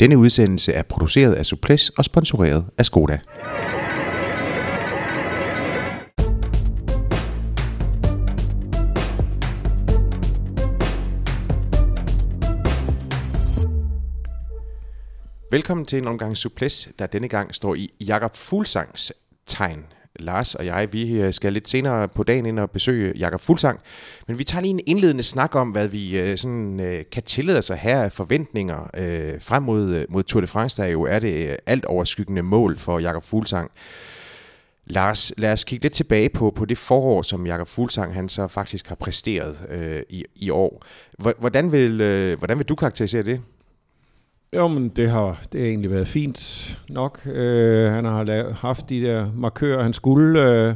Denne udsendelse er produceret af Suples og sponsoreret af Skoda. Velkommen til en omgang Suples, der denne gang står i Jakob Fuglsangs tegn. Lars og jeg, vi øh, skal lidt senere på dagen ind og besøge Jakob Fuglsang, men vi tager lige en indledende snak om, hvad vi øh, sådan, øh, kan tillade os her af forventninger frem mod, mod Tour de France, der jo er det alt overskyggende mål for Jakob Fuglsang. Lars, lad os kigge lidt tilbage på, på det forår, som Jakob Fuglsang han så faktisk har præsteret øh, i, i år. Hvordan vil, øh, hvordan vil du karakterisere det? Jo, men det har, det har egentlig været fint nok. Øh, han har lavet, haft de der markører, han skulle øh,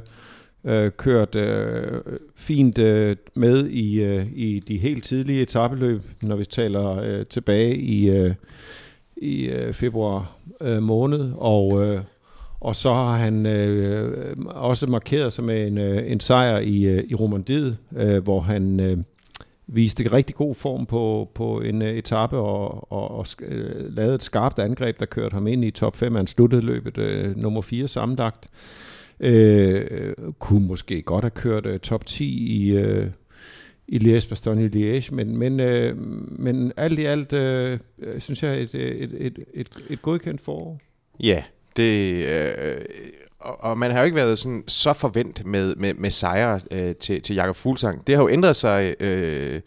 øh, kørt øh, fint øh, med i, øh, i de helt tidlige etabeløb, når vi taler øh, tilbage i, øh, i øh, februar øh, måned. Og, øh, og så har han øh, øh også markeret sig med en, øh, en sejr i, øh, i Romandiet, øh, hvor han... Øh, viste rigtig god form på, på en uh, etape og, og, og uh, lavede et skarpt angreb, der kørte ham ind i top 5. Han sluttede løbet uh, nummer 4 sammenlagt. Uh, kunne måske godt have kørt uh, top 10 i, uh, i Liège, Bastogne Liège, men, men, uh, men alt i alt uh, synes jeg et, et, et, et, et godkendt forår. Ja, det, øh, og, og man har jo ikke været sådan så forvent med, med, med sejre øh, til, til Jakob Fuglsang. Det har jo ændret sig øh,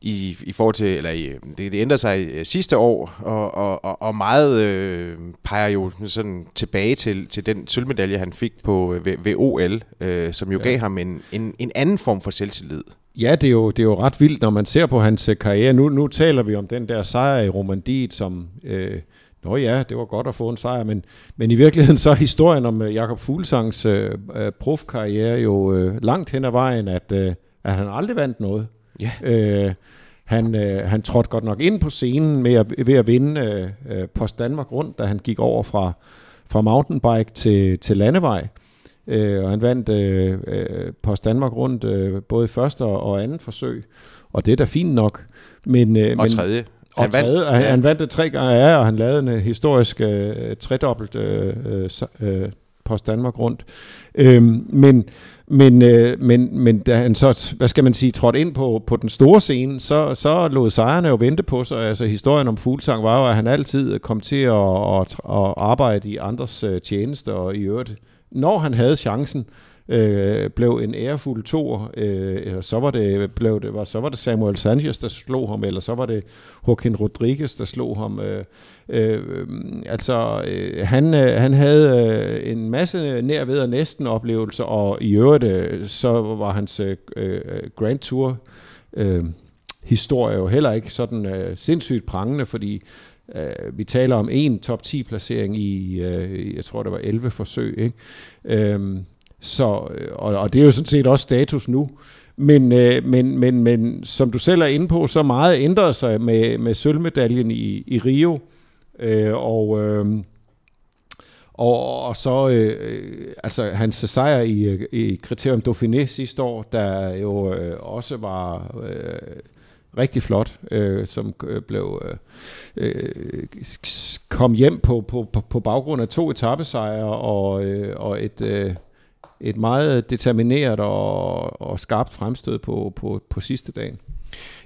i, i forhold til, eller i, det, det ændrede sig øh, sidste år, og, og, og meget øh, peger jo sådan tilbage til, til den sølvmedalje, han fik på øh, ved, ved OL, øh, som jo ja. gav ham en, en, en anden form for selvtillid. Ja, det er, jo, det er jo ret vildt, når man ser på hans karriere. Nu, nu taler vi om den der sejr i Romandiet, som... Øh, Nå ja, det var godt at få en sejr, men, men i virkeligheden så er historien om øh, Jakob Fuglsangs øh, øh, profkarriere jo øh, langt hen ad vejen, at, øh, at han aldrig vandt noget. Ja. Øh, han, øh, han trådte godt nok ind på scenen med at, ved at vinde øh, Post Danmark rundt, da han gik over fra, fra mountainbike til, til landevej. Øh, og han vandt øh, Post Danmark rundt øh, både første og, og anden forsøg. Og det er da fint nok. Men, øh, og men, tredje. Og han vandt, tredje, ja. han, vandt det tre gange, ja, og han lavede en historisk øh, tredobbelt øh, øh, Post Danmark rundt. Øhm, men, men, øh, men, men da han så, hvad skal man sige, trådte ind på, på den store scene, så, så lod sejrene jo vente på sig. Altså historien om Fuglsang var jo, at han altid kom til at, at, at arbejde i andres øh, tjeneste, og i øvrigt, når han havde chancen, øh, Øh, blev en ærefuld tor. Øh, så var det blev det var så var det Samuel Sanchez der slog ham, eller så var det Joaquin Rodriguez der slog ham. Øh, øh, mm, altså øh, han øh, han havde øh, en masse nær ved og næsten oplevelser, og i øvrigt øh, så var hans øh, øh Grand Tour øh, historie jo heller ikke sådan øh, sindssygt prangende, fordi Uh, vi taler om en top 10 placering i, uh, jeg tror det var 11 forsøg. Ikke? Uh, så, øh, og, og det er jo sådan set også status nu. Men, øh, men, men, men som du selv er inde på, så meget ændrede sig med, med sølvmedaljen i, i Rio. Øh, og, øh, og, og så øh, altså hans sejr i, i Criterium Dauphiné sidste år, der jo øh, også var øh, rigtig flot, øh, som øh, blev øh, øh kom hjem på, på, på, på baggrund af to etappesejre og, øh, og et øh, et meget determineret og, og skarpt fremstød på, på, på sidste dagen.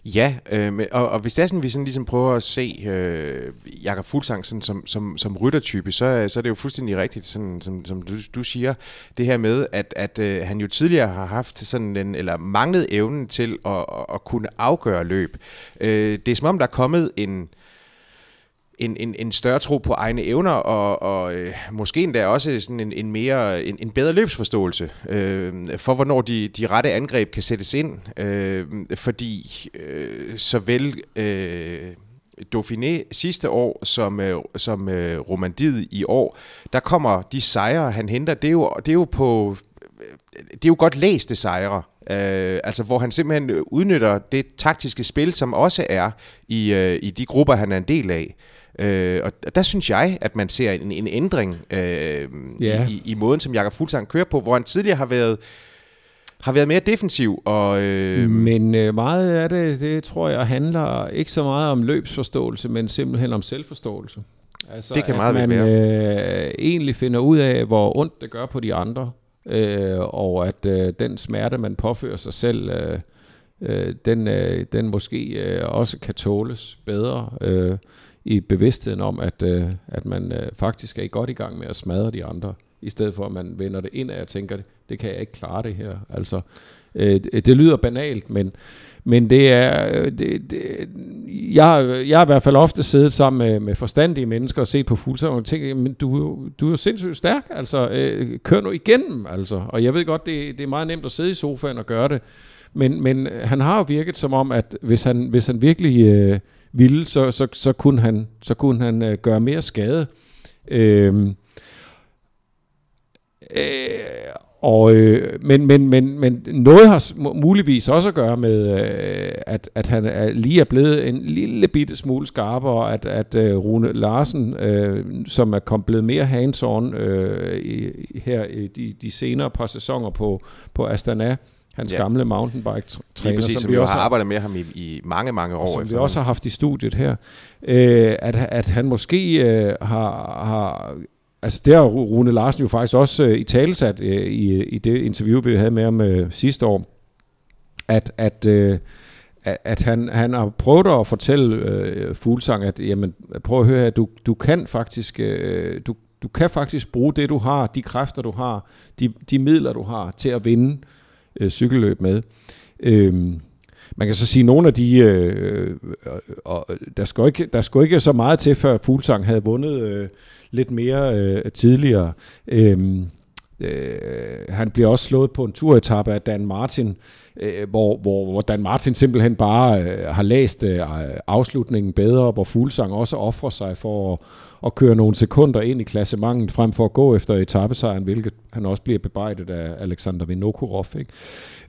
Ja, øh, og, og hvis det er sådan, vi sådan ligesom prøver at se øh, Jakob Fuglsang sådan, som, som, som ryttertype, så, så er det jo fuldstændig rigtigt, sådan, som, som du, du siger, det her med, at, at øh, han jo tidligere har haft sådan en, eller manglet evnen til at, at, at kunne afgøre løb. Øh, det er som om, der er kommet en en, en, en større tro på egne evner, og, og øh, måske endda også sådan en, en, mere, en, en bedre løbsforståelse øh, for, hvornår de, de rette angreb kan sættes ind. Øh, fordi øh, såvel... Øh, Dauphiné sidste år som, øh, som øh, Romandiet i år, der kommer de sejre, han henter, det er jo, det er jo på det er jo godt læste sejre, øh, altså hvor han simpelthen udnytter det taktiske spil, som også er i, øh, i de grupper, han er en del af. Øh, og der synes jeg, at man ser en, en ændring øh, yeah. i, i måden, som Jakob Fuglsang kører på, hvor han tidligere har været har været mere defensiv. Og, øh... Men øh, meget af det, det tror jeg, handler ikke så meget om løbsforståelse, men simpelthen om selvforståelse. Altså, det kan meget at man øh, egentlig finder ud af, hvor ondt det gør på de andre, øh, og at øh, den smerte, man påfører sig selv, øh, øh, den, øh, den måske øh, også kan tåles bedre øh, i bevidstheden om, at, øh, at man øh, faktisk er i godt i gang med at smadre de andre, i stedet for at man vender det ind og tænker, det kan jeg ikke klare det her. Altså, øh, det, det lyder banalt, men men det er, øh, det, det, jeg, jeg har i hvert fald ofte siddet sammen med, med forstandige mennesker og set på fuldstændig og tænkt, men du, du er jo sindssygt stærk, altså øh, kør nu igennem, altså. Og jeg ved godt, det, det er meget nemt at sidde i sofaen og gøre det, men, men øh, han har jo virket som om, at hvis han, hvis han virkelig øh, ville, så, så, så kunne han, så kunne han øh, gøre mere skade. Øhm, øh, øh, og, øh, men, men, men, men noget har muligvis også at gøre med, øh, at, at han er, lige er blevet en lille bitte smule skarpere, at, at øh, Rune Larsen, øh, som er kommet blevet mere hands-on øh, i, her i de, de senere par sæsoner på, på Astana, hans ja. gamle mountainbike-træner. Præcis, som, som vi også har arbejdet med ham i, i mange, mange år. Som vi også har haft i studiet her. Øh, at, at han måske øh, har, har Altså det har Rune Larsen jo faktisk også øh, i talesat øh, i, i det interview, vi havde med ham øh, sidste år, at, at, øh, at han, han har prøvet at fortælle øh, Fuglsang, at jamen, prøv at høre at du, du kan faktisk øh, du, du kan faktisk bruge det, du har, de kræfter, du har, de, de midler, du har, til at vinde øh, cykelløb med. Øh, man kan så sige, at nogle af de, øh, øh og der, skulle ikke, der skulle ikke så meget til, før Fuglsang havde vundet øh, lidt mere øh, tidligere. Øh, øh, han bliver også slået på en turetappe af Dan Martin, øh, hvor, hvor, hvor Dan Martin simpelthen bare øh, har læst øh, afslutningen bedre, hvor Fuglsang også offrer sig for at, at køre nogle sekunder ind i klassementet, frem for at gå efter etappesejren, hvilket han også bliver bebrejdet af Alexander Vinokurov. Ikke?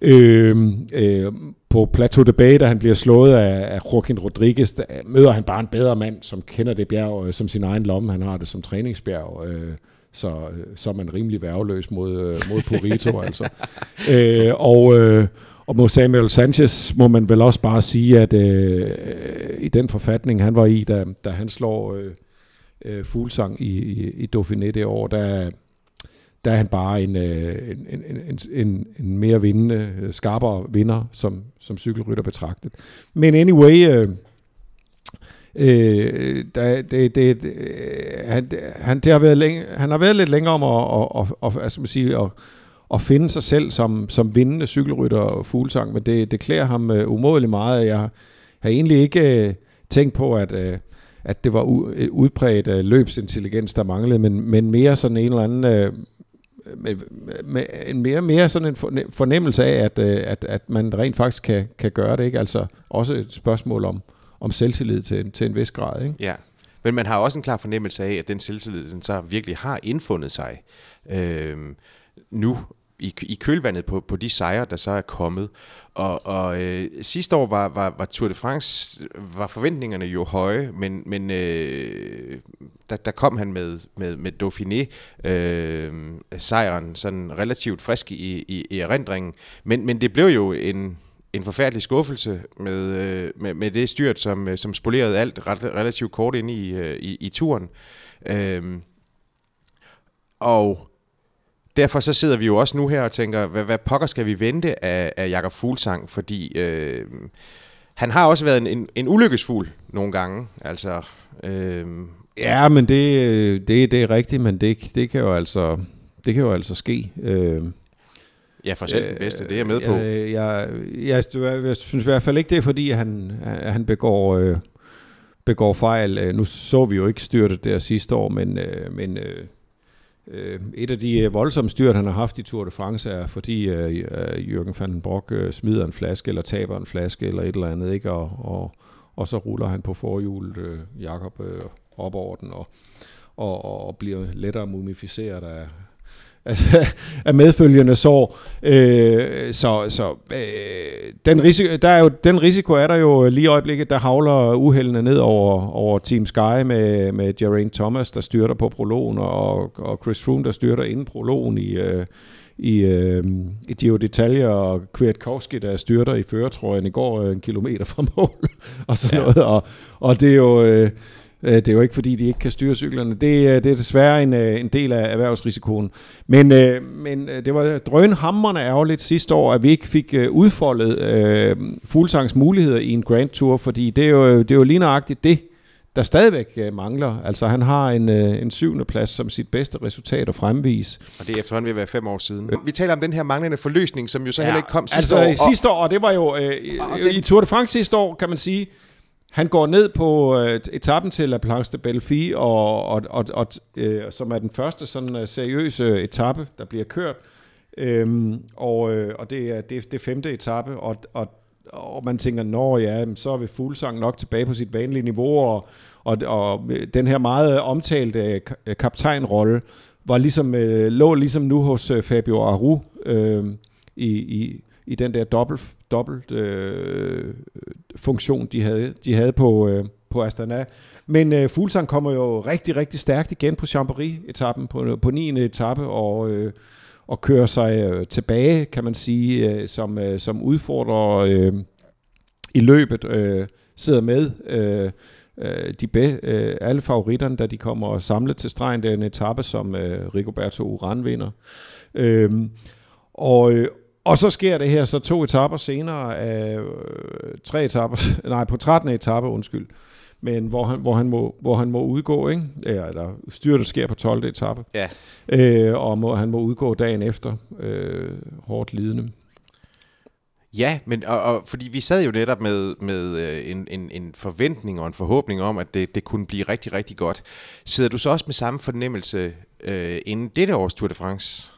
Øh, øh, på Plateau de Bay, da han bliver slået af, af Joaquin Rodriguez, der møder han bare en bedre mand, som kender det bjerg øh, som sin egen lomme. Han har det som træningsbjerg. Øh, så, øh, så er man rimelig værveløs mod, øh, mod Purito, altså. Øh, og, øh, og mod Samuel Sanchez må man vel også bare sige, at øh, i den forfatning, han var i, da, da han slår øh, øh, Fuglsang i, i, i Dauphiné det år, der, der er han bare en, øh, en, en, en, en mere vindende, øh, skarpere vinder, som, som cykelrytter betragtet. Men anyway, øh, øh, der, det, det, det, øh, han, han, det har været længe, han har været lidt længere om at, at, at, at, at, sige, at, at finde sig selv som, som vindende cykelrytter og fuglsang, men det, det klæder ham øh, umådeligt meget. Jeg har egentlig ikke øh, tænkt på, at, øh, at det var u- udbredt øh, løbsintelligens, der manglede, men, men mere sådan en eller anden uh, med, med en mere mere sådan en fornemmelse af, at, øh, at, at man rent faktisk kan, kan gøre det. Ikke? Altså også et spørgsmål om, om selvtillid til, til en vis grad. Ikke? Ja, men man har også en klar fornemmelse af, at den selvtillid den så virkelig har indfundet sig øh, nu i, i kølvandet på, på de sejre, der så er kommet. Og, og øh, sidste år var, var, var Tour de France, var forventningerne jo høje, men, men øh, der, der kom han med, med, med Dauphiné, øh, sejren, sådan relativt frisk i, i, i erindringen. Men, men det blev jo en, en forfærdelig skuffelse med, øh, med, med det styrt, som, øh, som spolerede alt ret, relativt kort ind i, øh, i, i turen. Øh, og derfor så sidder vi jo også nu her og tænker, hvad, hvad pokker skal vi vente af, af Jakob Fuglsang, fordi øh, han har også været en, en, en ulykkesfugl nogle gange. Altså, øh, ja, men det, det, det er rigtigt, men det, det kan jo altså det kan jo altså ske. Øh, Ja, for selv den bedste, det er jeg med på. Jeg, jeg, jeg, jeg, synes i hvert fald ikke, det er fordi, han, han begår, øh, begår fejl. Øh, nu så vi jo ikke styrtet der sidste år, men, øh, men øh, Øh, Øh, et af de øh, voldsomme styrt, han har haft i Tour de France, er fordi øh, øh Jørgen van den smider en flaske, eller taber en flaske, eller et eller andet, ikke? Og, og, og så ruller han på forhjulet Jakob op over den, og, og, og bliver lettere mumificeret af, altså, af medfølgende sår. Øh, så så øh, den, risiko, der er jo, den risiko er der jo lige i øjeblikket, der havler uheldene ned over, over Team Sky med, med Geraint Thomas, der styrter på prologen, og, og Chris Froome, der styrter inden prologen i, øh, i, øh, i Gio Detalje, og Kwiatkowski, der styrter i føretrøjen i går en kilometer fra mål, og sådan ja. noget. Og, og det er jo... Øh, Øh, det er jo ikke fordi, de ikke kan styre cyklerne. Det, det er desværre en, øh, en del af erhvervsrisikoen. Men, øh, men det var drønhammerne ærgerligt sidste år, at vi ikke fik udfoldet øh, Fuglsangs muligheder i en Grand Tour, fordi det er jo, det er jo lige nøjagtigt det, der stadigvæk mangler. Altså han har en, en syvende plads som sit bedste resultat at fremvise. Og det er efterhånden ved at være fem år siden. Vi taler om den her manglende forløsning, som jo så ja, heller ikke kom sidste altså, år. sidste år, og det var jo øh, i, i Tour de France sidste år, kan man sige, han går ned på øh, etappen til La Planche de Belfi, og, og, og, og, øh, som er den første sådan uh, seriøse etape, der bliver kørt. Øhm, og, øh, og det er det, det femte etape, og, og, og man tænker, nå ja, så er vi fuldsang nok tilbage på sit vanlige niveau, og, og, og øh, den her meget omtalte øh, kaptajnrolle var ligesom, øh, lå ligesom nu hos øh, Fabio Aru øh, i, i, i den der dobbelt, dobbelt øh, funktion, de havde, de havde på, øh, på Astana. Men øh, Fuglsang kommer jo rigtig, rigtig stærkt igen på Chambéry-etappen, på, på 9. etape, og, øh, og kører sig øh, tilbage, kan man sige, øh, som, øh, som udfordrer øh, i løbet, øh, sidder med øh, øh de be, øh, alle favoritterne, da de kommer samlet til stregen. Det er en etape, som øh, Rigoberto Uran vinder. Øh, og, øh, og så sker det her så to etapper senere, af øh, tre etapper, nej på 13. etape, undskyld, men hvor han, hvor han, må, hvor han må udgå, ikke? Ja, eller styrtet sker på 12. etape. Ja. Øh, og må, han må udgå dagen efter, øh, hårdt lidende. Ja, men og, og, fordi vi sad jo netop med, med øh, en, en, en forventning og en forhåbning om, at det, det kunne blive rigtig, rigtig godt. Sidder du så også med samme fornemmelse øh, inden dette års Tour de France?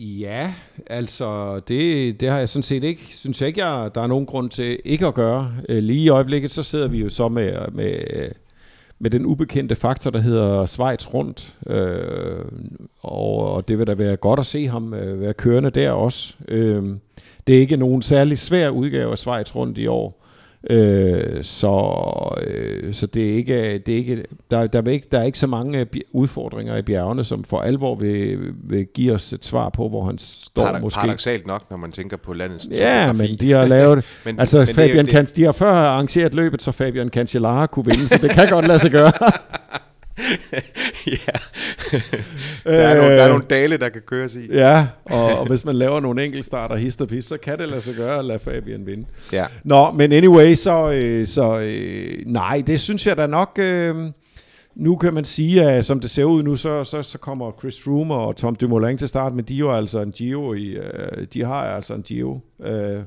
Ja, altså det, det har jeg sådan set ikke, synes jeg ikke, jeg, der er nogen grund til ikke at gøre. Øh, lige i øjeblikket, så sidder vi jo så med, med, med den ubekendte faktor, der hedder Schweiz rundt. Øh, og, og det vil da være godt at se ham øh, være kørende der også. Øh, det er ikke nogen særlig svær udgave af Schweiz rundt i år. Øh, så øh, så det er ikke, det er ikke, der, der, er ikke, der er ikke så mange udfordringer i bjergene, som for alvor vil, vil give os et svar på, hvor han står Parad- måske. Paradoxalt nok, når man tænker på landets Ja, men de har lavet... men, altså, men Fabian det, Kans, de har før arrangeret løbet, så Fabian Cancellara kunne vinde, så det kan godt lade sig gøre. ja. der, er nogle, der er nogle dale, der kan køres i. Ja, og, og hvis man laver nogle enkeltstarter hist og pis, så kan det lade sig gøre at lade Fabian vinde. Ja. Nå, men anyway, så, øh, så øh, nej, det synes jeg da nok... Øh, nu kan man sige, at som det ser ud nu, så, så, så kommer Chris Froome og Tom Dumoulin til start, men de er jo altså en Gio i, øh, de har altså en Gio. Øh,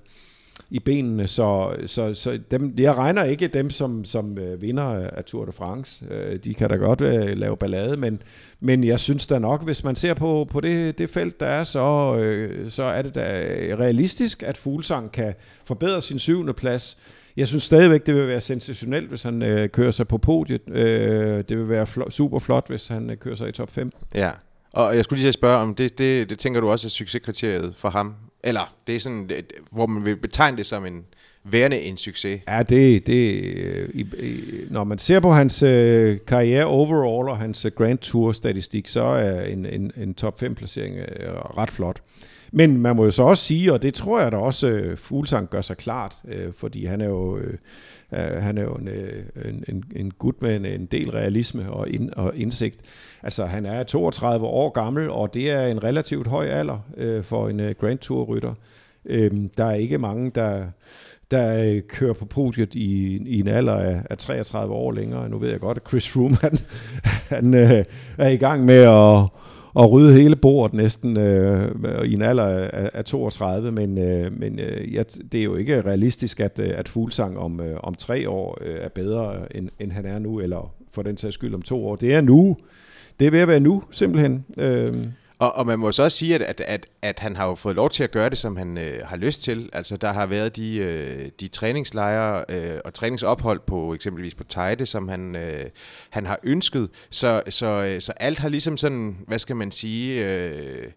i benene, så, så, så dem, jeg regner ikke dem som, som øh, vinder af Tour de France. Øh, de kan da godt øh, lave ballade, men, men jeg synes da nok, hvis man ser på, på det, det felt, der er, så, så er det da realistisk, at Fuglsang kan forbedre sin syvende plads. Jeg synes stadigvæk, det vil være sensationelt, hvis han øh, kører sig på podiet. Øh, det vil være fl- super flot, hvis han øh, kører sig i top 5. Ja, og jeg skulle lige spørge om, det, det, det tænker du også er succeskriteriet for ham? Eller det er sådan, hvor man vil betegne det som en værende en succes. Ja, det, det øh, i, i, når man ser på hans øh, karriere overall og hans øh, Grand Tour statistik, så er en, en, en top 5 placering øh, ret flot. Men man må jo så også sige, og det tror jeg da også øh, Fuglsang gør sig klart, øh, fordi han er jo øh, Uh, han er jo en, øh, en, en, en gut med en, en del realisme og, ind, og indsigt. Altså, han er 32 år gammel, og det er en relativt høj alder uh, for en uh, Grand Tour-rytter. Uh, der er ikke mange, der, der kører på podiet i, i en alder af, af 33 år længere. Nu ved jeg godt, at Chris Froome han, han øh, er i gang med at og rydde hele bordet næsten øh, i en alder af, af 32, men, øh, men øh, ja, det er jo ikke realistisk, at, øh, at Fuglsang om, øh, om tre år øh, er bedre, end, end han er nu, eller for den sags skyld om to år. Det er nu. Det er ved at være nu, simpelthen. Øh. Og, og man må så også sige, at, at, at, at han har jo fået lov til at gøre det, som han øh, har lyst til. Altså, der har været de, øh, de træningslejre øh, og træningsophold på eksempelvis på Tejde, som han, øh, han har ønsket. Så, så, øh, så alt har ligesom sådan, hvad skal man sige, øh,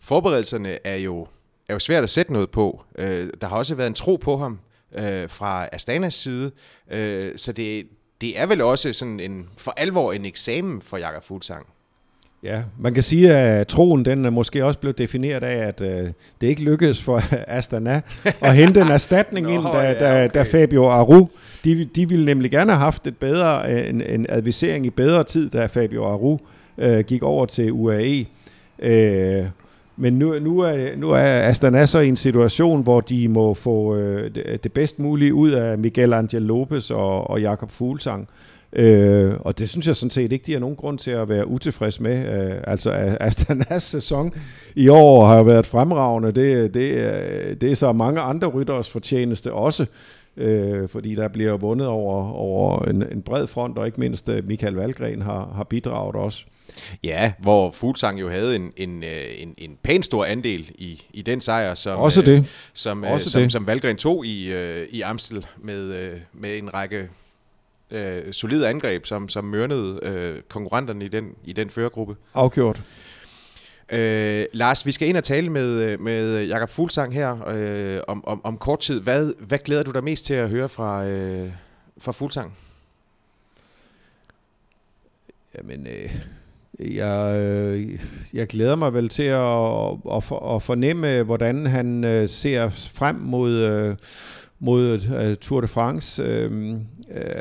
forberedelserne er jo, er jo svært at sætte noget på. Øh, der har også været en tro på ham øh, fra Astanas side, øh, så det, det er vel også sådan en, for alvor en eksamen for Jakob Fuglsang. Ja, man kan sige, at troen den er måske også blevet defineret af, at øh, det ikke lykkedes for Astana at hente en erstatning Nå, ind, da, ja, okay. da, da Fabio Aru, de, de ville nemlig gerne have haft et bedre, en, en advisering i bedre tid, da Fabio Aru øh, gik over til UAE. Øh, men nu, nu, er, nu er Astana så i en situation, hvor de må få øh, det, det bedst mulige ud af Miguel Angel Lopez og, og Jakob Fuglsang. Øh, og det synes jeg sådan set ikke, de har nogen grund til at være utilfreds med. Øh, altså Astanas sæson i år har været fremragende. Det, det, det er så mange andre rytteres fortjeneste også. Øh, fordi der bliver vundet over, over en, en bred front, og ikke mindst øh, Michael Valgren har, har bidraget også. Ja, hvor Fuglsang jo havde en, en, øh, en, en pæn stor andel i, i den sejr, som, Også det. Øh, som, Også som, det. som Valgren tog i, i Amstel med, med en række øh, solide angreb, som, som mørnede øh, konkurrenterne i den, i den førergruppe. Afgjort. Øh, Lars, vi skal ind og tale med, med Jakob Fuglsang her øh, om, om, om kort tid. Hvad, hvad glæder du dig mest til at høre fra, øh, fra Fuglsang? Jamen, øh, jeg, øh, jeg glæder mig vel til at, at, at fornemme, hvordan han øh, ser frem mod... Øh, mod uh, Tour de France. Uh, uh,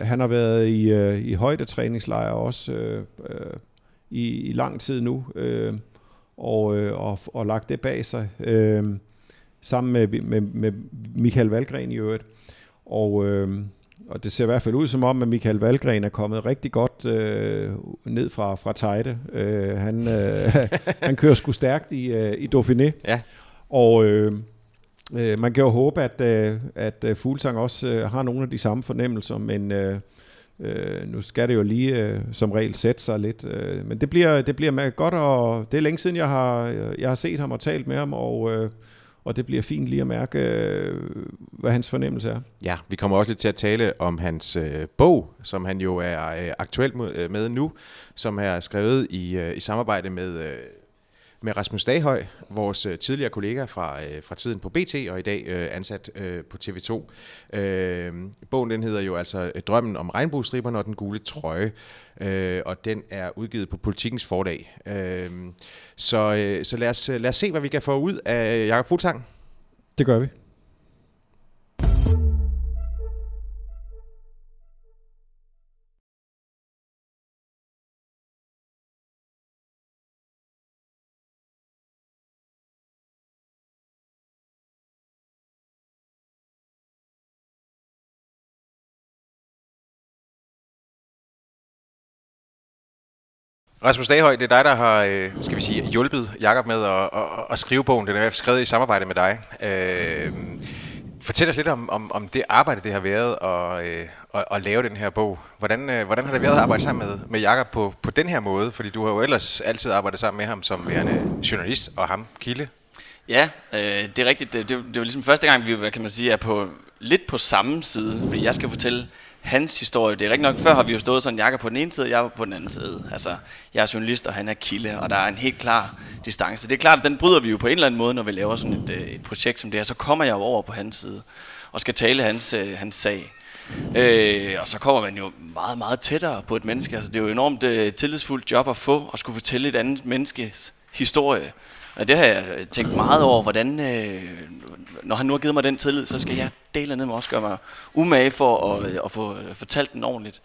han har været i, uh, i højdetræningslejre også uh, uh, i, i lang tid nu, uh, og, uh, og, og lagt det bag sig, uh, sammen med, med, med Michael Valgren i øvrigt. Og, uh, og det ser i hvert fald ud som om, at Michael Valgren er kommet rigtig godt øh, ned fra, fra Tejde. Øh, han, øh, han kører sgu stærkt i, øh, i Dauphiné. Ja. Og, øh, Øh, man kan jo håbe, at, øh, at øh, Fuglsang også øh, har nogle af de samme fornemmelser, men øh, øh, nu skal det jo lige øh, som regel sætte sig lidt. Øh, men det bliver, det bliver godt, og det er længe siden, jeg har, jeg har set ham og talt med ham, og... Øh, og det bliver fint lige at mærke, øh, hvad hans fornemmelse er. Ja, vi kommer også lidt til at tale om hans øh, bog, som han jo er øh, aktuelt med, øh, med nu, som er skrevet i, øh, i samarbejde med øh, med Rasmus Daghøj, vores øh, tidligere kollega fra, øh, fra tiden på BT og i dag øh, ansat på TV2. Bogen den hedder jo altså Drømmen om regnbuestriberne og den gule trøje, og den er udgivet på Politikens fordag. Så så lad, os, lad os se, hvad vi kan få ud af Jakob Futang. Det gør vi. Rasmus Daghøj, det er dig, der har øh, skal vi sige, hjulpet Jakob med at, at, at skrive bogen. Den er skrevet i samarbejde med dig. Øh, fortæl os lidt om, om, om det arbejde, det har været at, øh, at, at lave den her bog. Hvordan, øh, hvordan har det været at arbejde sammen med, med Jakob på, på den her måde? Fordi du har jo ellers altid arbejdet sammen med ham som værende journalist og ham kilde. Ja, øh, det er rigtigt. Det, det, det var ligesom første gang, vi kan man sige, er på, lidt på samme side. Fordi jeg skal fortælle hans historie. Det er rigtig nok, før har vi jo stået sådan, Jakob på den ene side, og jeg på den anden side. Altså, jeg er journalist, og han er kilde, og der er en helt klar distance. Det er klart, at den bryder vi jo på en eller anden måde, når vi laver sådan et, øh, et projekt som det her. Så kommer jeg jo over på hans side, og skal tale hans, øh, hans sag. Øh, og så kommer man jo meget, meget tættere på et menneske. Altså, det er jo enormt uh, tillidsfuldt job at få, og skulle fortælle et andet menneskes historie. Og det har jeg tænkt meget over, hvordan, øh, når han nu har givet mig den tillid, så skal jeg dele ned med også gøre mig umage for at, at få fortalt den ordentligt.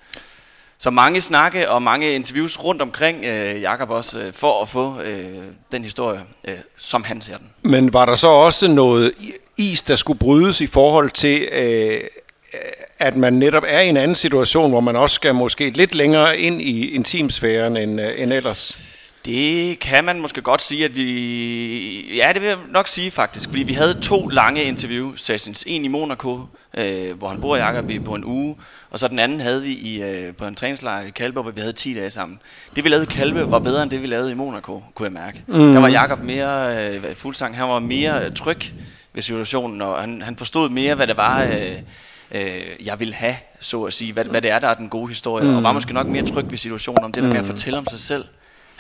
Så mange snakke og mange interviews rundt omkring øh, Jakob også, øh, for at få øh, den historie, øh, som han ser den. Men var der så også noget is, der skulle brydes i forhold til, øh, at man netop er i en anden situation, hvor man også skal måske lidt længere ind i intimsfæren end, øh, end ellers? Det kan man måske godt sige, at vi... Ja, det vil jeg nok sige faktisk. Fordi vi havde to lange interview sessions. En i Monaco, øh, hvor han bor i Jakob på en uge. Og så den anden havde vi i, øh, på en træningslejr i Kalbe, hvor vi havde 10 dage sammen. Det vi lavede i Kalbe var bedre end det vi lavede i Monaco, kunne jeg mærke. Mm. Der var Jakob mere øh, fuldsang. Han var mere øh, tryg ved situationen, og han, han forstod mere, hvad det var... Øh, øh, jeg vil have, så at sige, hvad, hvad det er, der er den gode historie, mm. og var måske nok mere tryg ved situationen, om det der med at mm. fortælle om sig selv.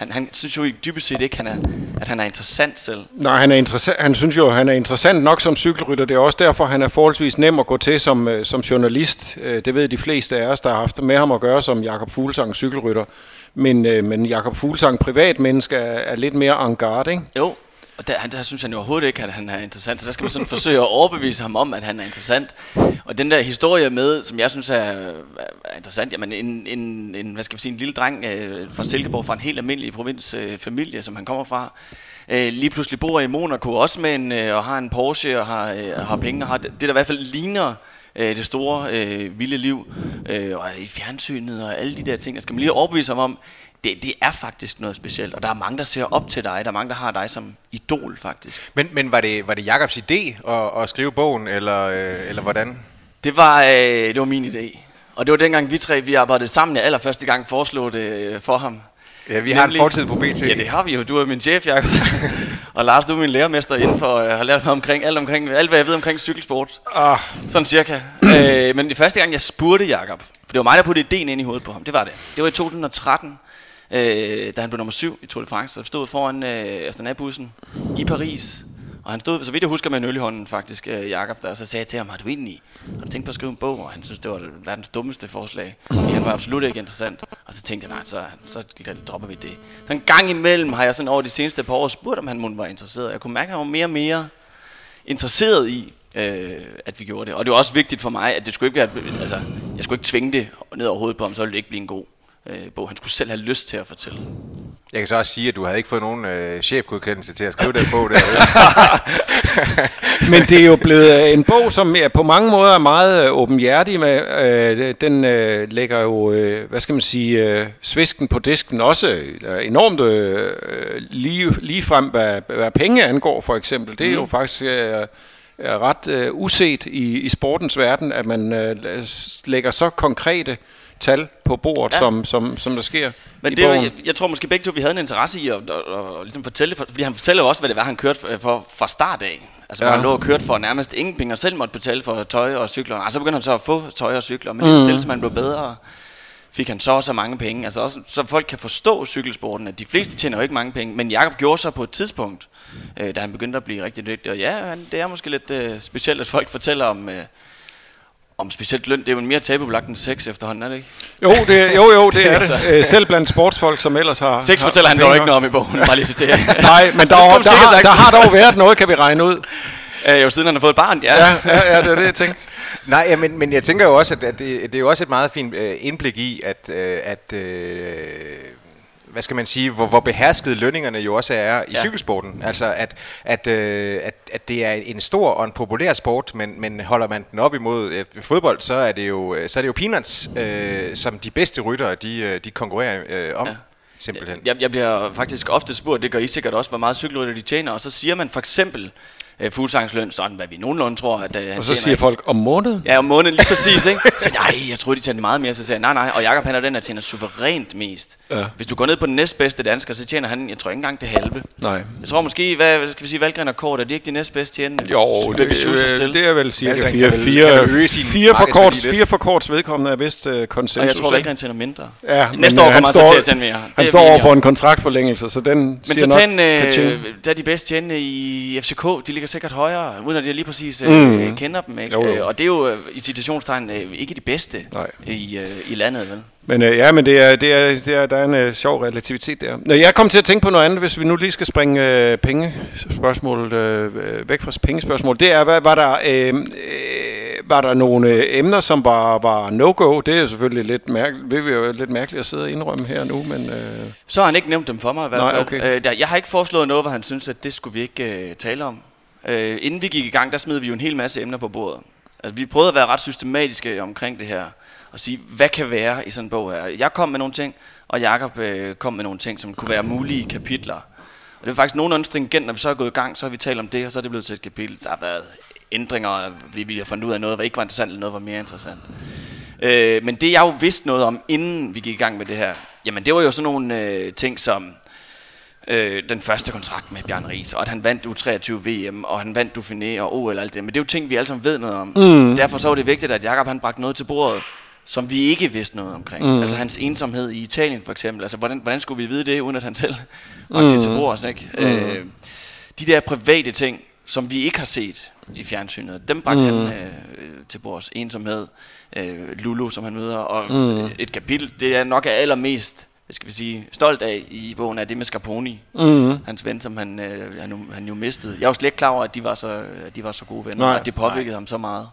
Han, han synes jo dybest set ikke, han er, at han er interessant selv. Nej, han, er interessant, han synes jo, han er interessant nok som cykelrytter. Det er også derfor, han er forholdsvis nem at gå til som, øh, som journalist. Øh, det ved de fleste af os, der har haft med ham at gøre som Jakob Fuglsang cykelrytter. Men, øh, men Jakob Fuglsang privatmenneske er, er lidt mere en garde, ikke? Jo, og der, der synes han jo overhovedet ikke, at han er interessant. Så der skal man sådan forsøge at overbevise ham om, at han er interessant. Og den der historie med, som jeg synes er, er interessant, jamen en, en, en, hvad skal vi sige, en lille dreng øh, fra Silkeborg, fra en helt almindelig provinsfamilie, øh, som han kommer fra, øh, lige pludselig bor i Monaco, også med en, øh, og har en Porsche og har, øh, har penge, og har det, det, der i hvert fald ligner øh, det store øh, vilde liv, øh, og i fjernsynet og alle de der ting. Der skal man lige overbevise ham om, det, det er faktisk noget specielt, og der er mange, der ser op til dig. Der er mange, der har dig som idol, faktisk. Men, men var, det, var det Jakobs idé at, at skrive bogen, eller, øh, eller hvordan? Det var, øh, det var min idé. Og det var dengang vi tre, vi arbejdede sammen, jeg allerførste gang foreslog det øh, for ham. Ja, vi Nemlig, har en fortid på BT. Ja, det har vi jo. Du er min chef, Jacob. og Lars, du er min lærermester inden for, øh, har lært mig omkring alt, omkring, alt, hvad jeg ved omkring cykelsport. Ah. Sådan cirka. øh, men det første gang, jeg spurgte Jacob, for det var mig, der puttede idéen ind i hovedet på ham, det var det. Det var i 2013 øh, da han blev nummer syv i Tour de France, og stod foran øh, Astana-bussen i Paris. Og han stod, så vidt jeg husker, med en øl i hånden faktisk, øh, Jakob, der, så sagde til ham, har du egentlig har du tænkt på at skrive en bog? Og han synes, det var verdens dummeste forslag. Fordi han var absolut ikke interessant. Og så tænkte jeg, nej, så, så dropper vi det. Så en gang imellem har jeg sådan over de seneste par år spurgt, om han måtte var interesseret. Jeg kunne mærke, at han var mere og mere interesseret i, øh, at vi gjorde det. Og det var også vigtigt for mig, at det skulle ikke være, altså, jeg skulle ikke tvinge det ned over hovedet på ham, så ville det ikke blive en god øh, bog. Han skulle selv have lyst til at fortælle. Jeg kan så også sige, at du havde ikke fået nogen øh, chefgodkendelse til at skrive den bog der. Men det er jo blevet en bog, som er på mange måder er meget øh, åbenhjertig med. Øh, den øh, lægger jo, øh, hvad skal man sige, øh, svisken på disken også øh, enormt øh, lige, lige frem, hvad, hvad penge angår for eksempel. Det er mm. jo faktisk... Øh, er ret øh, uset i, i sportens verden, at man øh, lægger så konkrete tal på bordet, ja. som, som, som der sker Men det, jeg, jeg tror måske begge to, vi havde en interesse i at, at, at, at ligesom fortælle, for, fordi han fortæller jo også, hvad det var, han kørte for fra start af. Altså, ja. han lå og kørte for nærmest ingen penge, og selv måtte betale for tøj og cykler. Altså, så begyndte han så at få tøj og cykler, men mm. fortælle, som han blev bedre fik han så så mange penge. Altså også, så folk kan forstå cykelsporten, at de fleste tjener jo ikke mange penge, men Jakob gjorde så på et tidspunkt, øh, da han begyndte at blive rigtig dygtig. Og ja, han, det er måske lidt øh, specielt, at folk fortæller om, øh, om specielt løn, det er jo mere tabubelagt end sex efterhånden, er det ikke? Jo, det, jo, jo, det er det. Altså. Øh, selv blandt sportsfolk, som ellers har... Sex fortæller han jo ikke noget om i bogen, bare lige det. Nej, men der, der, der, har, der har dog været noget, kan vi regne ud. Øh, jo, siden han har fået et barn, ja. Ja, ja, ja det er det, jeg tænkte. Nej, ja, men, men jeg tænker jo også, at, at det, det er jo også et meget fint øh, indblik i, at, øh, at øh, hvad skal man sige, hvor, hvor beherskede lønningerne jo også er i ja. cykelsporten. Altså at, at, øh, at, at det er en stor og en populær sport, men, men holder man den op imod øh, fodbold, så er det jo, så er det jo peanuts, øh, som de bedste ryttere, de, øh, de konkurrerer øh, om. Ja. Simpelthen. Jeg, jeg bliver faktisk ofte spurgt, det gør I sikkert også, hvor meget cykelrytter de tjener, og så siger man for eksempel, øh, fuldsangsløn, sådan hvad vi nogenlunde tror, at øh, Og så siger ikke. folk, om måneden? Ja, om måneden, lige præcis, ikke? Så nej, jeg troede, de tjente meget mere. Så siger jeg, nej, nej, og Jakob han er den, der tjener suverænt mest. Ja. Hvis du går ned på den næstbedste dansker, så tjener han, jeg tror ikke engang det halve. Nej. Jeg tror måske, hvad, skal vi sige, Valgren og Kort, er de ikke de næstbedste tjenende? Jo, det, det, det, det, er vel cirka fire, fire, fire, for kort, fire for korts vedkommende er vist uh, konsensus. Og jeg tror, Valgren tjener mindre. Ja, Næste år kommer han til at tjene mere. Han står over for en kontraktforlængelse, så den Men så tjen, øh, der er de bedste tjenende i FCK, de ligger sikkert højere uden at jeg lige præcis øh, mm. kender dem. Ikke? Jo, jo. Øh, og det er jo øh, i citationstegn øh, ikke de bedste Nej. i, øh, i landet, vel? Men øh, ja, men det er, det er, det er, der er en øh, sjov relativitet der. Nå, jeg kom til at tænke på noget andet, hvis vi nu lige skal springe øh, pengespørgsmålet øh, væk fra pengespørgsmål. Det er, hvad, var der... Øh, øh, var der nogle øh, emner, som var, var no-go? Det er selvfølgelig lidt mærkeligt, vil vi jo lidt mærkeligt at sidde og indrømme her nu, men... Øh... Så har han ikke nævnt dem for mig i hvert fald. Nej, okay. øh, der, jeg har ikke foreslået noget, hvor han synes, at det skulle vi ikke øh, tale om. Øh, inden vi gik i gang, der smed vi jo en hel masse emner på bordet. Altså, vi prøvede at være ret systematiske omkring det her. og sige, hvad kan være i sådan en bog her. Jeg kom med nogle ting, og Jakob øh, kom med nogle ting, som kunne være mulige kapitler. Og det er faktisk nogenlunde stringent, når vi så er gået i gang, så har vi talt om det, og så er det blevet til et kapitel. Der har været ændringer, vi, vi har fundet ud af noget, der ikke var interessant, eller noget, der var mere interessant. Øh, men det jeg jo vidste noget om, inden vi gik i gang med det her, jamen det var jo sådan nogle øh, ting som øh, den første kontrakt med Bjørn Ries, og at han vandt U23 VM, og han vandt Dauphiné og OL og alt det. Men det er jo ting, vi alle sammen ved noget om. Mm. Derfor så var det vigtigt, at Jakob han bragte noget til bordet, som vi ikke vidste noget omkring. Mm. Altså hans ensomhed i Italien for eksempel. Altså hvordan, hvordan skulle vi vide det, uden at han selv bragte mm. det til bordet? Ikke? Mm. Øh, de der private ting, som vi ikke har set i fjernsynet, dem bragte mm. han øh, til bords. Ensomhed, øh, Lulu, som han møder, og mm. et kapitel, det er nok er allermest skal vi sige, stolt af i bogen, er det med Scarponi. Mm. Hans ven, som han, øh, han, han jo mistede. Jeg var slet ikke klar over, at de var så, at de var så gode venner, Nej. og at det påvirkede Nej. ham så meget.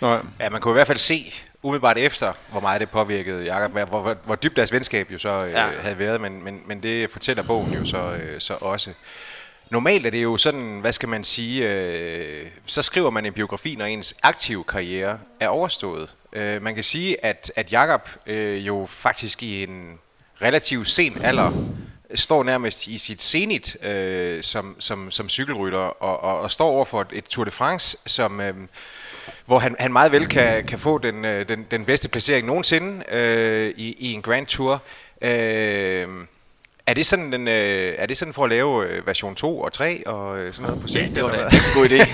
Nej. Ja, man kunne i hvert fald se, umiddelbart efter, hvor meget det påvirkede Jacob, hvor, hvor, hvor dybt deres venskab jo så øh, ja. havde været, men, men, men det fortæller bogen jo så, øh, så også. Normalt er det jo sådan, hvad skal man sige, øh, så skriver man en biografi, når ens aktive karriere er overstået. Øh, man kan sige, at, at Jakob øh, jo faktisk i en relativt sen alder står nærmest i sit zenit øh, som, som, som cykelrytter og, og, og står over for et Tour de France, som, øh, hvor han, han meget vel kan, kan få den, øh, den, den bedste placering nogensinde øh, i, i en Grand Tour. Øh, er det sådan, den, øh, er det sådan for at lave øh, version 2 og 3 og øh, sådan noget på sigt? Ja, det var da en god idé.